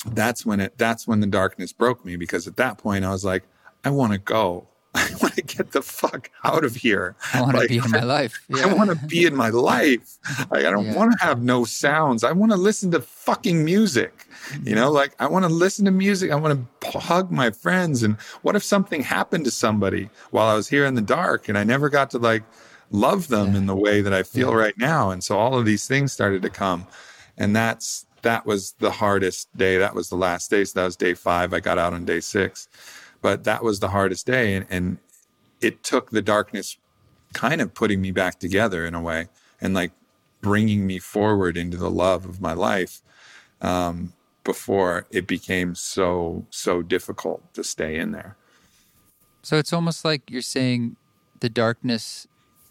that's when it, that's when the darkness broke me because at that point I was like, I want to go. I want to get the fuck out of here. I want like, to be in my life. Yeah. I want to be in my life. Like, I don't yeah. want to have no sounds. I want to listen to fucking music. You mm-hmm. know, like I want to listen to music. I want to hug my friends. And what if something happened to somebody while I was here in the dark and I never got to like love them yeah. in the way that I feel yeah. right now? And so all of these things started to come. And that's, that was the hardest day. That was the last day. So that was day five. I got out on day six but that was the hardest day and, and it took the darkness kind of putting me back together in a way and like bringing me forward into the love of my life um, before it became so so difficult to stay in there so it's almost like you're saying the darkness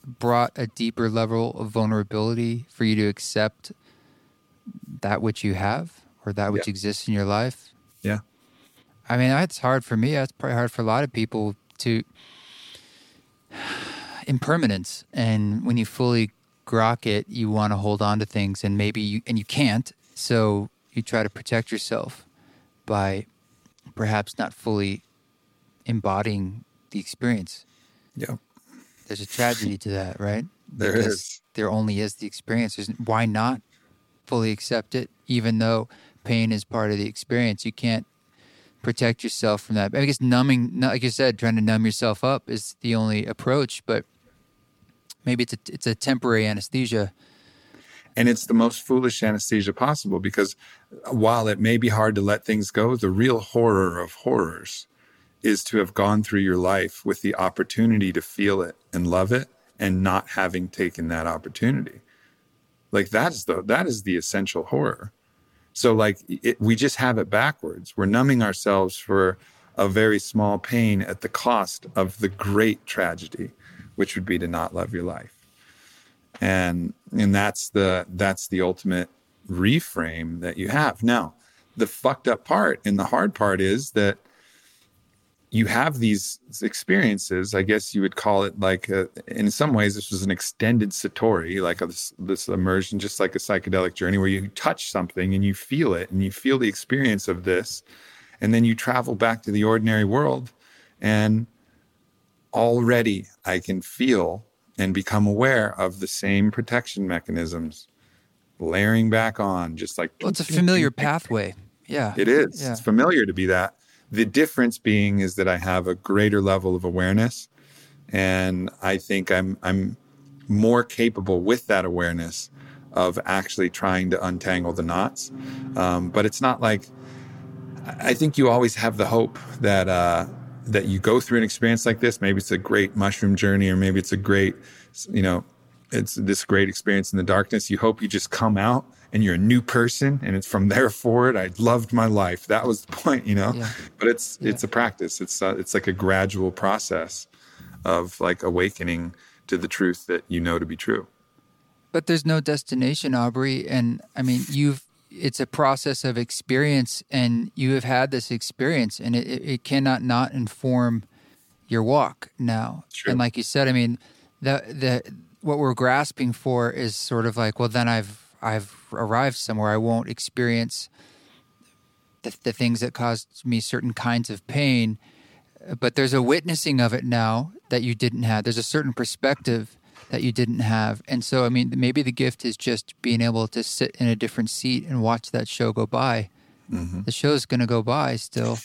brought a deeper level of vulnerability for you to accept that which you have or that which yeah. exists in your life yeah I mean, that's hard for me. That's probably hard for a lot of people to impermanence. And when you fully grok it, you want to hold on to things, and maybe you and you can't. So you try to protect yourself by perhaps not fully embodying the experience. Yeah, there's a tragedy to that, right? There because is. There only is the experience. There's, why not fully accept it, even though pain is part of the experience? You can't protect yourself from that. I guess numbing, like you said, trying to numb yourself up is the only approach, but maybe it's a, it's a temporary anesthesia. And it's the most foolish anesthesia possible because while it may be hard to let things go, the real horror of horrors is to have gone through your life with the opportunity to feel it and love it and not having taken that opportunity. Like that's the that is the essential horror. So like it, we just have it backwards. We're numbing ourselves for a very small pain at the cost of the great tragedy, which would be to not love your life. And and that's the that's the ultimate reframe that you have. Now, the fucked up part and the hard part is that you have these experiences. I guess you would call it like, a, in some ways, this was an extended satori, like a, this, this immersion, just like a psychedelic journey where you touch something and you feel it and you feel the experience of this. And then you travel back to the ordinary world. And already I can feel and become aware of the same protection mechanisms layering back on, just like. Well, it's a familiar pathway. Yeah. It is. Yeah. It's familiar to be that. The difference being is that I have a greater level of awareness, and I think I'm I'm more capable with that awareness of actually trying to untangle the knots. Um, but it's not like I think you always have the hope that uh, that you go through an experience like this. Maybe it's a great mushroom journey, or maybe it's a great, you know, it's this great experience in the darkness. You hope you just come out and you're a new person and it's from there forward i loved my life. That was the point you know? Yeah. but it's yeah. it's a practice. It's uh, it's like a gradual process of like awakening to the truth that you know to be true. But there's no destination aubrey and i mean you've it's a process of experience and you have had this experience and it, it cannot not inform your walk now. And like you said i mean the the what we're grasping for is sort of like well then i've I've arrived somewhere, I won't experience the, the things that caused me certain kinds of pain. But there's a witnessing of it now that you didn't have. There's a certain perspective that you didn't have. And so, I mean, maybe the gift is just being able to sit in a different seat and watch that show go by. Mm-hmm. The show's going to go by still.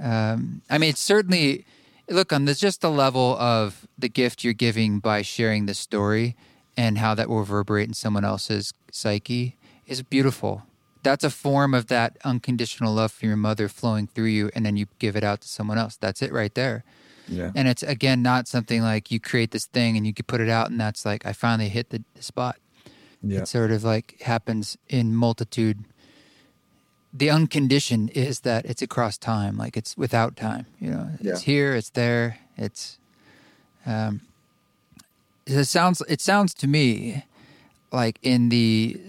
Um, I mean, it's certainly, look, on there's just the level of the gift you're giving by sharing the story and how that will reverberate in someone else's psyche is beautiful. That's a form of that unconditional love for your mother flowing through you, and then you give it out to someone else. That's it right there. Yeah. And it's again not something like you create this thing and you can put it out, and that's like I finally hit the, the spot. Yeah. It sort of like happens in multitude. The unconditioned is that it's across time, like it's without time. You know, yeah. it's here, it's there, it's. Um, it sounds it sounds to me like in the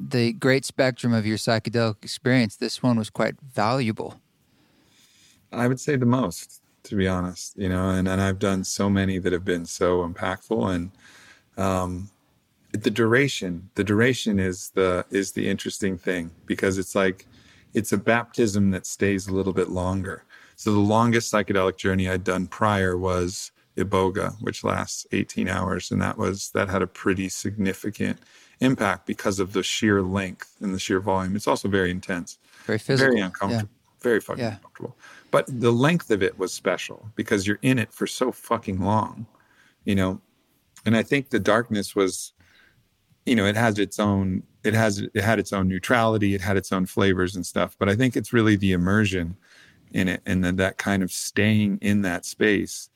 the great spectrum of your psychedelic experience, this one was quite valuable. I would say the most, to be honest, you know, and, and I've done so many that have been so impactful and um, the duration, the duration is the is the interesting thing because it's like it's a baptism that stays a little bit longer. So the longest psychedelic journey I'd done prior was Iboga, which lasts 18 hours. And that was, that had a pretty significant impact because of the sheer length and the sheer volume. It's also very intense. Very physical. Very uncomfortable. Yeah. Very fucking yeah. uncomfortable. But the length of it was special because you're in it for so fucking long, you know. And I think the darkness was, you know, it has its own, it has, it had its own neutrality, it had its own flavors and stuff. But I think it's really the immersion in it and then that kind of staying in that space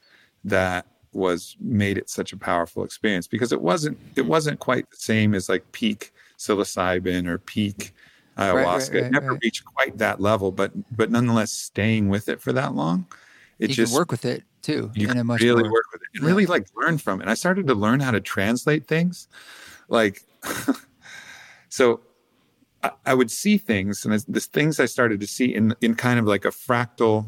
that was made it such a powerful experience because it wasn't it wasn't quite the same as like peak psilocybin or peak ayahuasca. Right, right, right, it never reached quite that level, but but nonetheless, staying with it for that long, it you just work with it too. You can really more, work with it and yeah. really like learn from it. I started to learn how to translate things, like so. I, I would see things, and the things I started to see in in kind of like a fractal,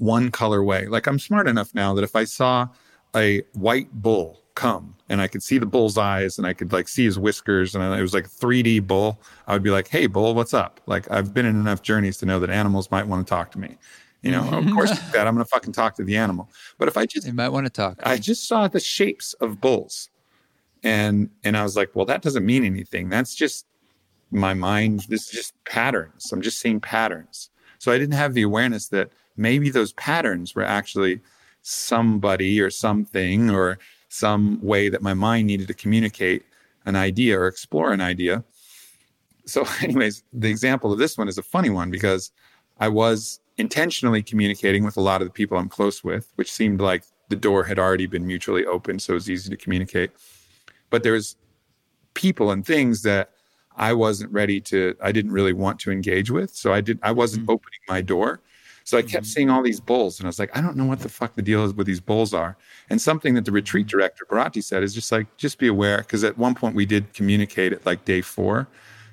one color way. Like I'm smart enough now that if I saw a white bull come and I could see the bull's eyes and I could like see his whiskers and it was like a 3D bull, I would be like, "Hey, bull, what's up?" Like I've been in enough journeys to know that animals might want to talk to me. You know, of course, that I'm going to fucking talk to the animal. But if I just, you might want to talk. I just saw the shapes of bulls, and and I was like, well, that doesn't mean anything. That's just my mind. This is just patterns. I'm just seeing patterns. So I didn't have the awareness that maybe those patterns were actually somebody or something or some way that my mind needed to communicate an idea or explore an idea. So, anyways, the example of this one is a funny one because I was intentionally communicating with a lot of the people I'm close with, which seemed like the door had already been mutually open, so it was easy to communicate. But there's people and things that I wasn't ready to, I didn't really want to engage with. So I did, I wasn't mm-hmm. opening my door. So I kept mm-hmm. seeing all these bulls, and I was like, I don't know what the fuck the deal is with these bulls are. And something that the retreat mm-hmm. director Bharati said is just like, just be aware, because at one point we did communicate at like day four,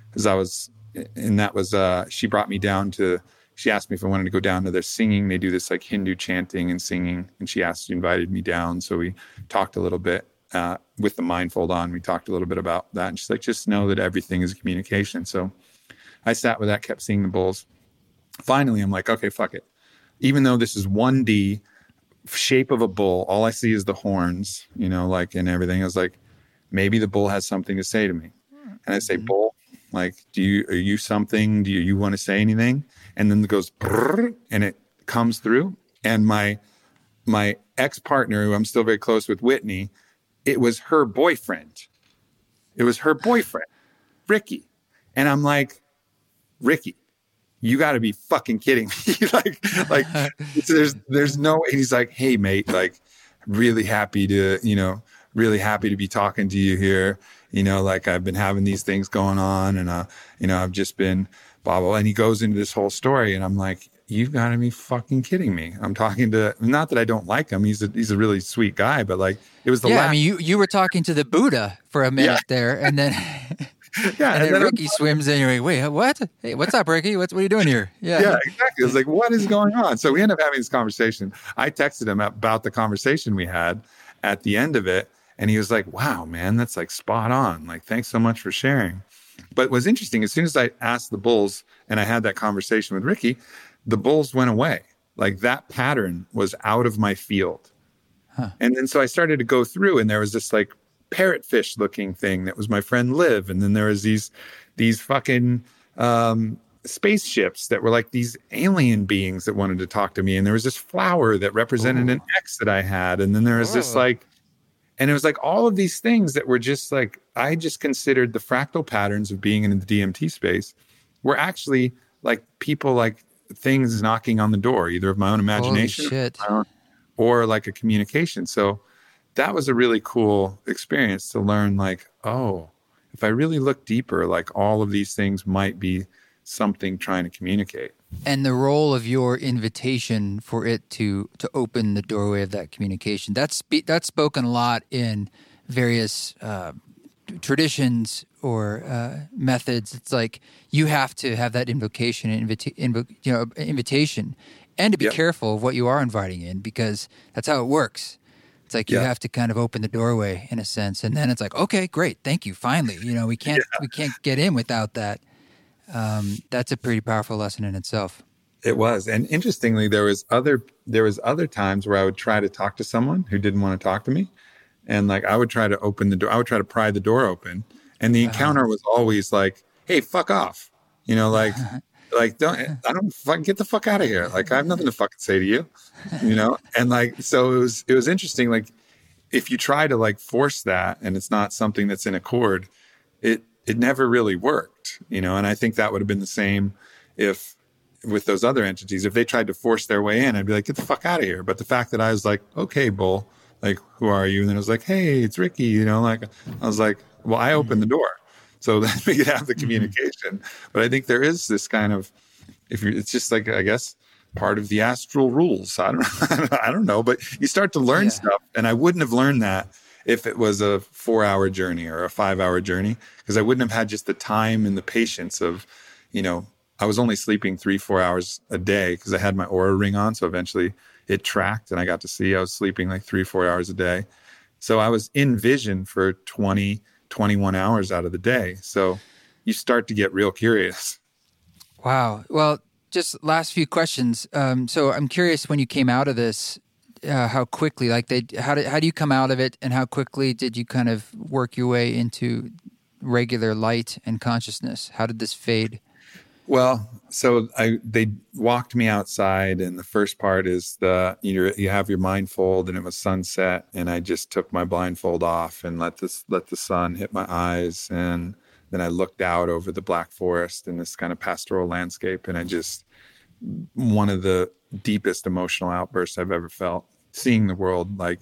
because I was, and that was, uh, she brought me down to. She asked me if I wanted to go down to their singing. They do this like Hindu chanting and singing, and she asked, she invited me down. So we talked a little bit uh, with the mindfold on. We talked a little bit about that, and she's like, just know that everything is communication. So I sat with that, kept seeing the bulls finally I'm like, okay, fuck it. Even though this is 1D shape of a bull, all I see is the horns, you know, like and everything. I was like, maybe the bull has something to say to me. And I say, mm-hmm. bull, like, do you are you something? Do you, you want to say anything? And then it goes and it comes through. And my my ex partner, who I'm still very close with, Whitney, it was her boyfriend. It was her boyfriend, Ricky. And I'm like, Ricky, you got to be fucking kidding me. like, like there's, there's no, and he's like, Hey mate, like really happy to, you know, really happy to be talking to you here. You know, like I've been having these things going on and, uh, you know, I've just been blah, blah. And he goes into this whole story and I'm like, you've got to be fucking kidding me. I'm talking to, not that I don't like him. He's a, he's a really sweet guy, but like it was the yeah, last. I mean, you, you were talking to the Buddha for a minute yeah. there and then. yeah, and, and then, Ricky I'm, swims in. You're like, wait, what? Hey, what's up, Ricky? What's what are you doing here? Yeah, yeah, exactly. It's like, what is going on? So we end up having this conversation. I texted him about the conversation we had at the end of it, and he was like, "Wow, man, that's like spot on. Like, thanks so much for sharing." But what's interesting, as soon as I asked the Bulls and I had that conversation with Ricky, the Bulls went away. Like that pattern was out of my field. Huh. And then so I started to go through, and there was this like parrotfish looking thing that was my friend Liv. And then there was these these fucking um, spaceships that were like these alien beings that wanted to talk to me. And there was this flower that represented Ooh. an ex that I had. And then there was this like and it was like all of these things that were just like I just considered the fractal patterns of being in the DMT space were actually like people like things knocking on the door, either of my own imagination or like a communication. So that was a really cool experience to learn like, oh, if I really look deeper, like all of these things might be something trying to communicate. And the role of your invitation for it to to open the doorway of that communication. That's that's spoken a lot in various uh, traditions or uh, methods. It's like you have to have that invocation, invita- invo- you know, invitation, and to be yep. careful of what you are inviting in because that's how it works. It's like you have to kind of open the doorway in a sense, and then it's like, okay, great, thank you. Finally, you know, we can't yeah. we can't get in without that. Um, that's a pretty powerful lesson in itself. It was. And interestingly, there was other there was other times where I would try to talk to someone who didn't want to talk to me. And like I would try to open the door, I would try to pry the door open. And the uh-huh. encounter uh-huh. was always like, hey, fuck off. You know, like like don't I don't fucking get the fuck out of here. Like I have nothing to fucking say to you. You know? And like so it was it was interesting. Like if you try to like force that and it's not something that's in accord, it it never really worked. You know, and I think that would have been the same if with those other entities, if they tried to force their way in, I'd be like, get the fuck out of here. But the fact that I was like, okay, bull, like, who are you? And then I was like, hey, it's Ricky, you know, like, I was like, well, I opened the door so that we could have the mm-hmm. communication. But I think there is this kind of, if you, it's just like, I guess, part of the astral rules. I don't, I don't know, but you start to learn yeah. stuff. And I wouldn't have learned that if it was a four hour journey or a five hour journey, because I wouldn't have had just the time and the patience of, you know, I was only sleeping three, four hours a day because I had my Oura ring on. So eventually it tracked and I got to see I was sleeping like three, four hours a day. So I was in vision for 20, 21 hours out of the day. So you start to get real curious. Wow. Well, just last few questions. Um, so I'm curious when you came out of this, uh, how quickly, like they, how did, how do you come out of it and how quickly did you kind of work your way into regular light and consciousness? How did this fade? Well, so I they walked me outside, and the first part is the you you have your blindfold, and it was sunset, and I just took my blindfold off and let this let the sun hit my eyes, and then I looked out over the black forest and this kind of pastoral landscape, and I just one of the deepest emotional outbursts I've ever felt. Seeing the world like,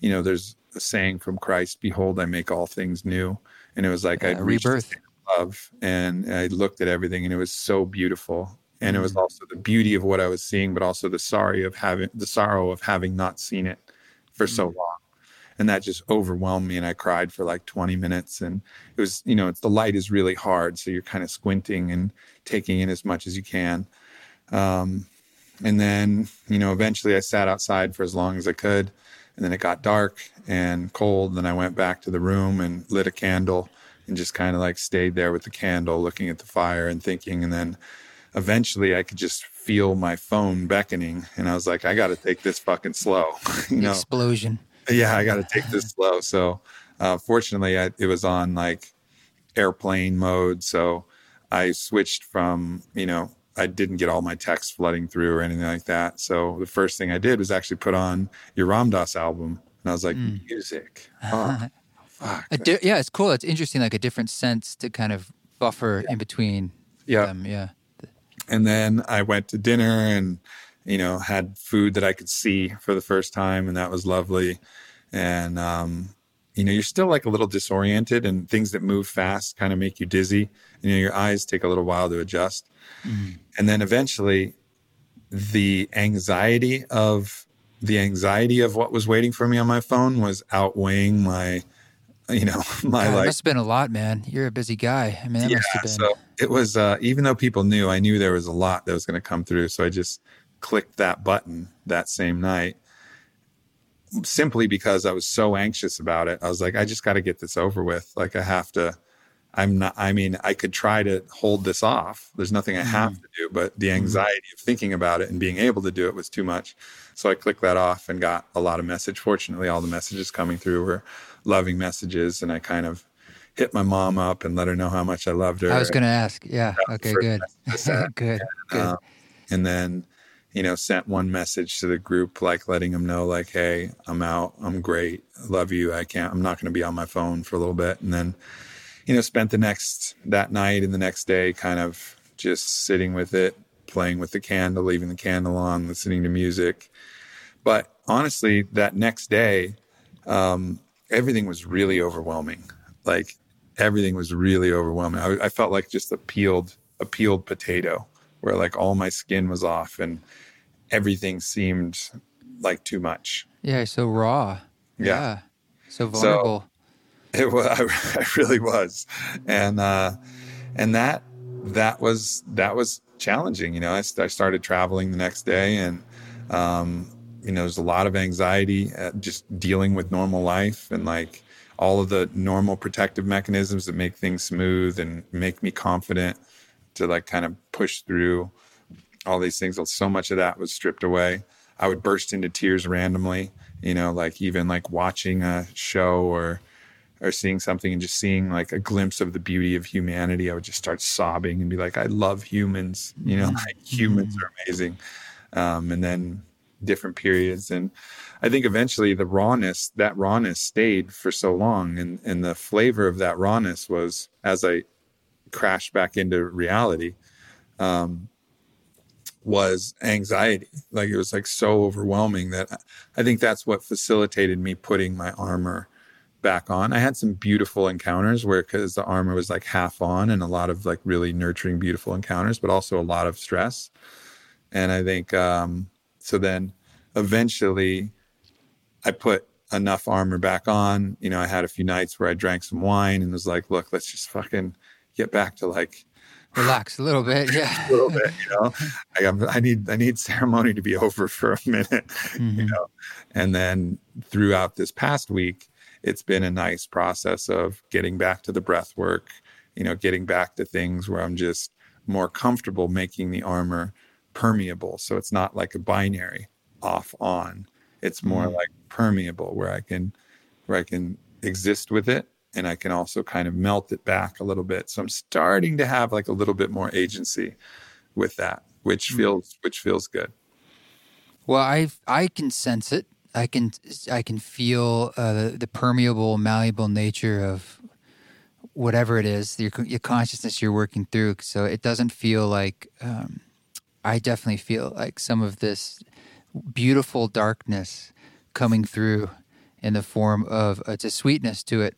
you know, there's a saying from Christ, "Behold, I make all things new," and it was like I rebirth love and I looked at everything and it was so beautiful. And it was mm. also the beauty of what I was seeing, but also the sorry of having the sorrow of having not seen it for so mm. long. And that just overwhelmed me. And I cried for like 20 minutes. And it was, you know, it's the light is really hard. So you're kind of squinting and taking in as much as you can. Um, and then, you know, eventually I sat outside for as long as I could. And then it got dark and cold. And I went back to the room and lit a candle and just kind of like stayed there with the candle, looking at the fire and thinking. And then eventually I could just feel my phone beckoning. And I was like, I got to take this fucking slow. you know, explosion. Yeah, I got to take this slow. So, uh, fortunately, I, it was on like airplane mode. So I switched from, you know, I didn't get all my texts flooding through or anything like that. So the first thing I did was actually put on your Ram Dass album. And I was like, mm. music. Oh, Fuck. Di- yeah, it's cool. It's interesting, like a different sense to kind of buffer yeah. in between yeah. them. Yeah. And then I went to dinner and, you know, had food that I could see for the first time, and that was lovely. And, um, you know, you're still like a little disoriented, and things that move fast kind of make you dizzy. And, you know, your eyes take a little while to adjust. Mm-hmm. And then eventually, the anxiety of the anxiety of what was waiting for me on my phone was outweighing my you know, my God, like must have been a lot, man. You're a busy guy. I mean, that yeah, must have been. So it was, uh, even though people knew, I knew there was a lot that was going to come through. So I just clicked that button that same night simply because I was so anxious about it. I was like, I just got to get this over with. Like, I have to, I'm not, I mean, I could try to hold this off. There's nothing I have mm-hmm. to do, but the mm-hmm. anxiety of thinking about it and being able to do it was too much. So I clicked that off and got a lot of message. Fortunately, all the messages coming through were loving messages, and I kind of hit my mom up and let her know how much I loved her. I was going to ask. Yeah. Okay. Good. good. Good. Um, and then, you know, sent one message to the group, like letting them know, like, "Hey, I'm out. I'm great. I love you. I can't. I'm not going to be on my phone for a little bit." And then, you know, spent the next that night and the next day, kind of just sitting with it, playing with the candle, leaving the candle on, listening to music. But honestly, that next day, um, everything was really overwhelming. Like everything was really overwhelming. I, I, felt like just a peeled a peeled potato, where like all my skin was off and everything seemed like too much. Yeah, so raw. Yeah, yeah. so vulnerable. So it was. I, really was, and uh, and that that was that was challenging. You know, I, I started traveling the next day and. Um, you know, there's a lot of anxiety just dealing with normal life and like all of the normal protective mechanisms that make things smooth and make me confident to like kind of push through all these things. So much of that was stripped away. I would burst into tears randomly, you know, like even like watching a show or or seeing something and just seeing like a glimpse of the beauty of humanity, I would just start sobbing and be like, I love humans, you know, like humans are amazing. Um, and then different periods. And I think eventually the rawness, that rawness stayed for so long. And, and the flavor of that rawness was as I crashed back into reality, um, was anxiety. Like it was like so overwhelming that I think that's what facilitated me putting my armor back on. I had some beautiful encounters where because the armor was like half on and a lot of like really nurturing, beautiful encounters, but also a lot of stress. And I think um, so. Then eventually, I put enough armor back on. You know, I had a few nights where I drank some wine and was like, "Look, let's just fucking get back to like." relax a little bit yeah a little bit you know I, I need i need ceremony to be over for a minute mm-hmm. you know and then throughout this past week it's been a nice process of getting back to the breath work, you know, getting back to things where I'm just more comfortable making the armor permeable. So it's not like a binary off on. It's more mm like permeable where I can where I can exist with it and I can also kind of melt it back a little bit. So I'm starting to have like a little bit more agency with that, which mm feels which feels good. Well, I I can sense it I can I can feel uh, the, permeable, malleable nature of whatever it is your your consciousness you're working through. So it doesn't feel like um, I definitely feel like some of this beautiful darkness coming through in the form of uh, it's a sweetness to it.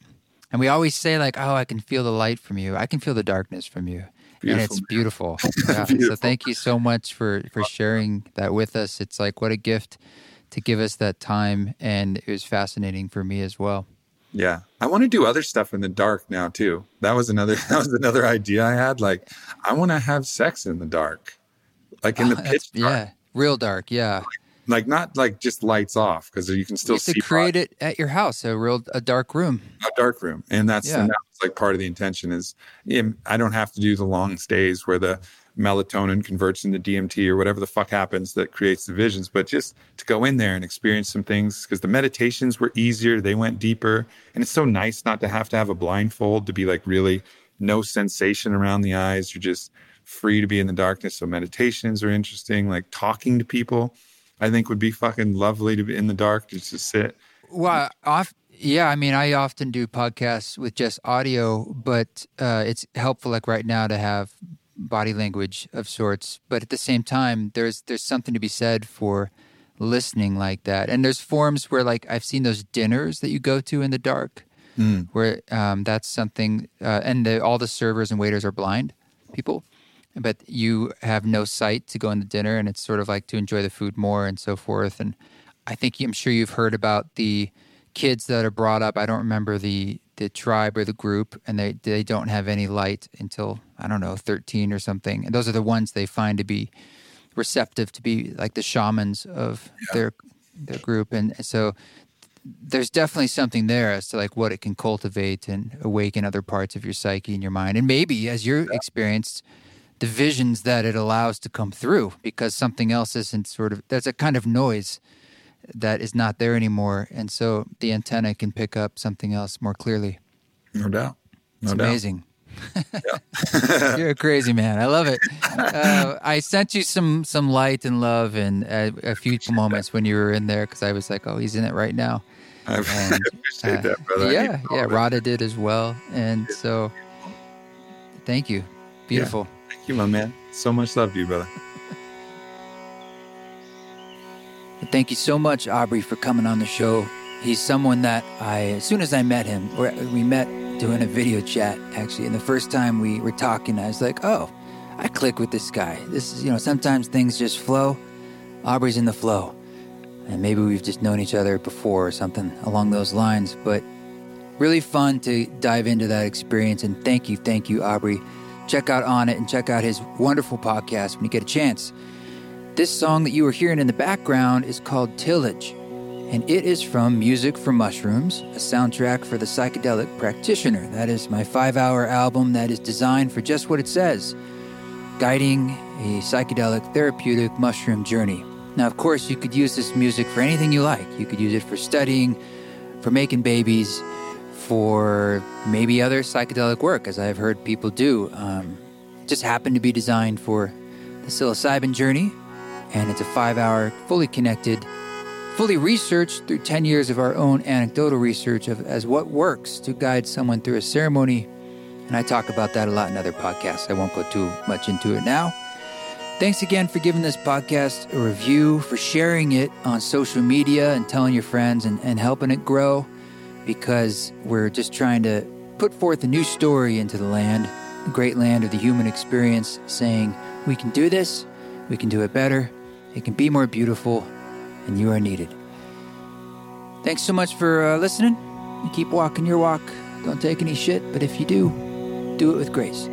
And we always say like, "Oh, I can feel the light from you. I can feel the darkness from you." Beautiful. And it's beautiful. Yeah. beautiful. So thank you so much for for sharing that with us. It's like what a gift to give us that time. And it was fascinating for me as well. Yeah. I want to do other stuff in the dark now too. That was another that was another idea I had. Like I want to have sex in the dark. Like in the oh, pitch dark. Yeah. Real dark, yeah. Like not like just lights off because you can still you see. To create body. it at your house, a real a dark room. A dark room, and that's, yeah. and that's like part of the intention is. I don't have to do the long stays where the melatonin converts into DMT or whatever the fuck happens that creates the visions, but just to go in there and experience some things because the meditations were easier, they went deeper. And it's so nice not to have to have a blindfold to be like really no sensation around the eyes. You're just free to be in the darkness. So meditations are interesting. Like talking to people, I think would be fucking lovely to be in the dark, just to sit. Well, off. Yeah, I mean, I often do podcasts with just audio, but uh, it's helpful, like right now, to have body language of sorts. But at the same time, there's there's something to be said for listening like that. And there's forms where like I've seen those dinners that you go to in the dark, mm. where um, that's something. Uh, and the, all the servers and waiters are blind people, but you have no sight to go in the dinner, and it's sort of like to enjoy the food more and so forth. And I think I'm sure you've heard about the kids that are brought up. I don't remember the the tribe or the group, and they they don't have any light until I don't know thirteen or something. And those are the ones they find to be receptive to be like the shamans of yeah. their their group. And so there's definitely something there as to like what it can cultivate and awaken other parts of your psyche and your mind, and maybe as you're yeah. experienced the visions that it allows to come through because something else isn't sort of there's a kind of noise that is not there anymore. And so the antenna can pick up something else more clearly. No doubt. No it's doubt. amazing. You're a crazy man. I love it. Uh, I sent you some some light and love and uh, a few moments when you were in there because I was like, oh, he's in it right now. I and, appreciate uh, that, brother. Yeah, yeah. Rada did as well, and so thank you. Beautiful. Yeah. You, my man. So much love to you, brother. Thank you so much, Aubrey, for coming on the show. He's someone that I, as soon as I met him, we met doing a video chat actually, and the first time we were talking, I was like, oh, I click with this guy. This is, you know, sometimes things just flow. Aubrey's in the flow. And maybe we've just known each other before or something along those lines. But really fun to dive into that experience. And thank you, thank you, Aubrey. Check out Onnit and check out his wonderful podcast when you get a chance. This song that you are hearing in the background is called Tillage, and it is from Music for Mushrooms, a soundtrack for the psychedelic practitioner. That is my five hour album that is designed for just what it says guiding a psychedelic therapeutic mushroom journey. Now, of course, you could use this music for anything you like. You could use it for studying, for making babies, for maybe other psychedelic work, as I've heard people do. Um, just happened to be designed for the psilocybin journey, and it's a five hour, fully connected, fully researched through 10 years of our own anecdotal research of, as what works to guide someone through a ceremony. And I talk about that a lot in other podcasts. I won't go too much into it now. Thanks again for giving this podcast a review, for sharing it on social media and telling your friends and, and helping it grow because we're just trying to put forth a new story into the land, the great land of the human experience, saying, we can do this, we can do it better, it can be more beautiful, and you are needed. Thanks so much for uh, listening. You keep walking your walk. Don't take any shit, but if you do, do it with grace.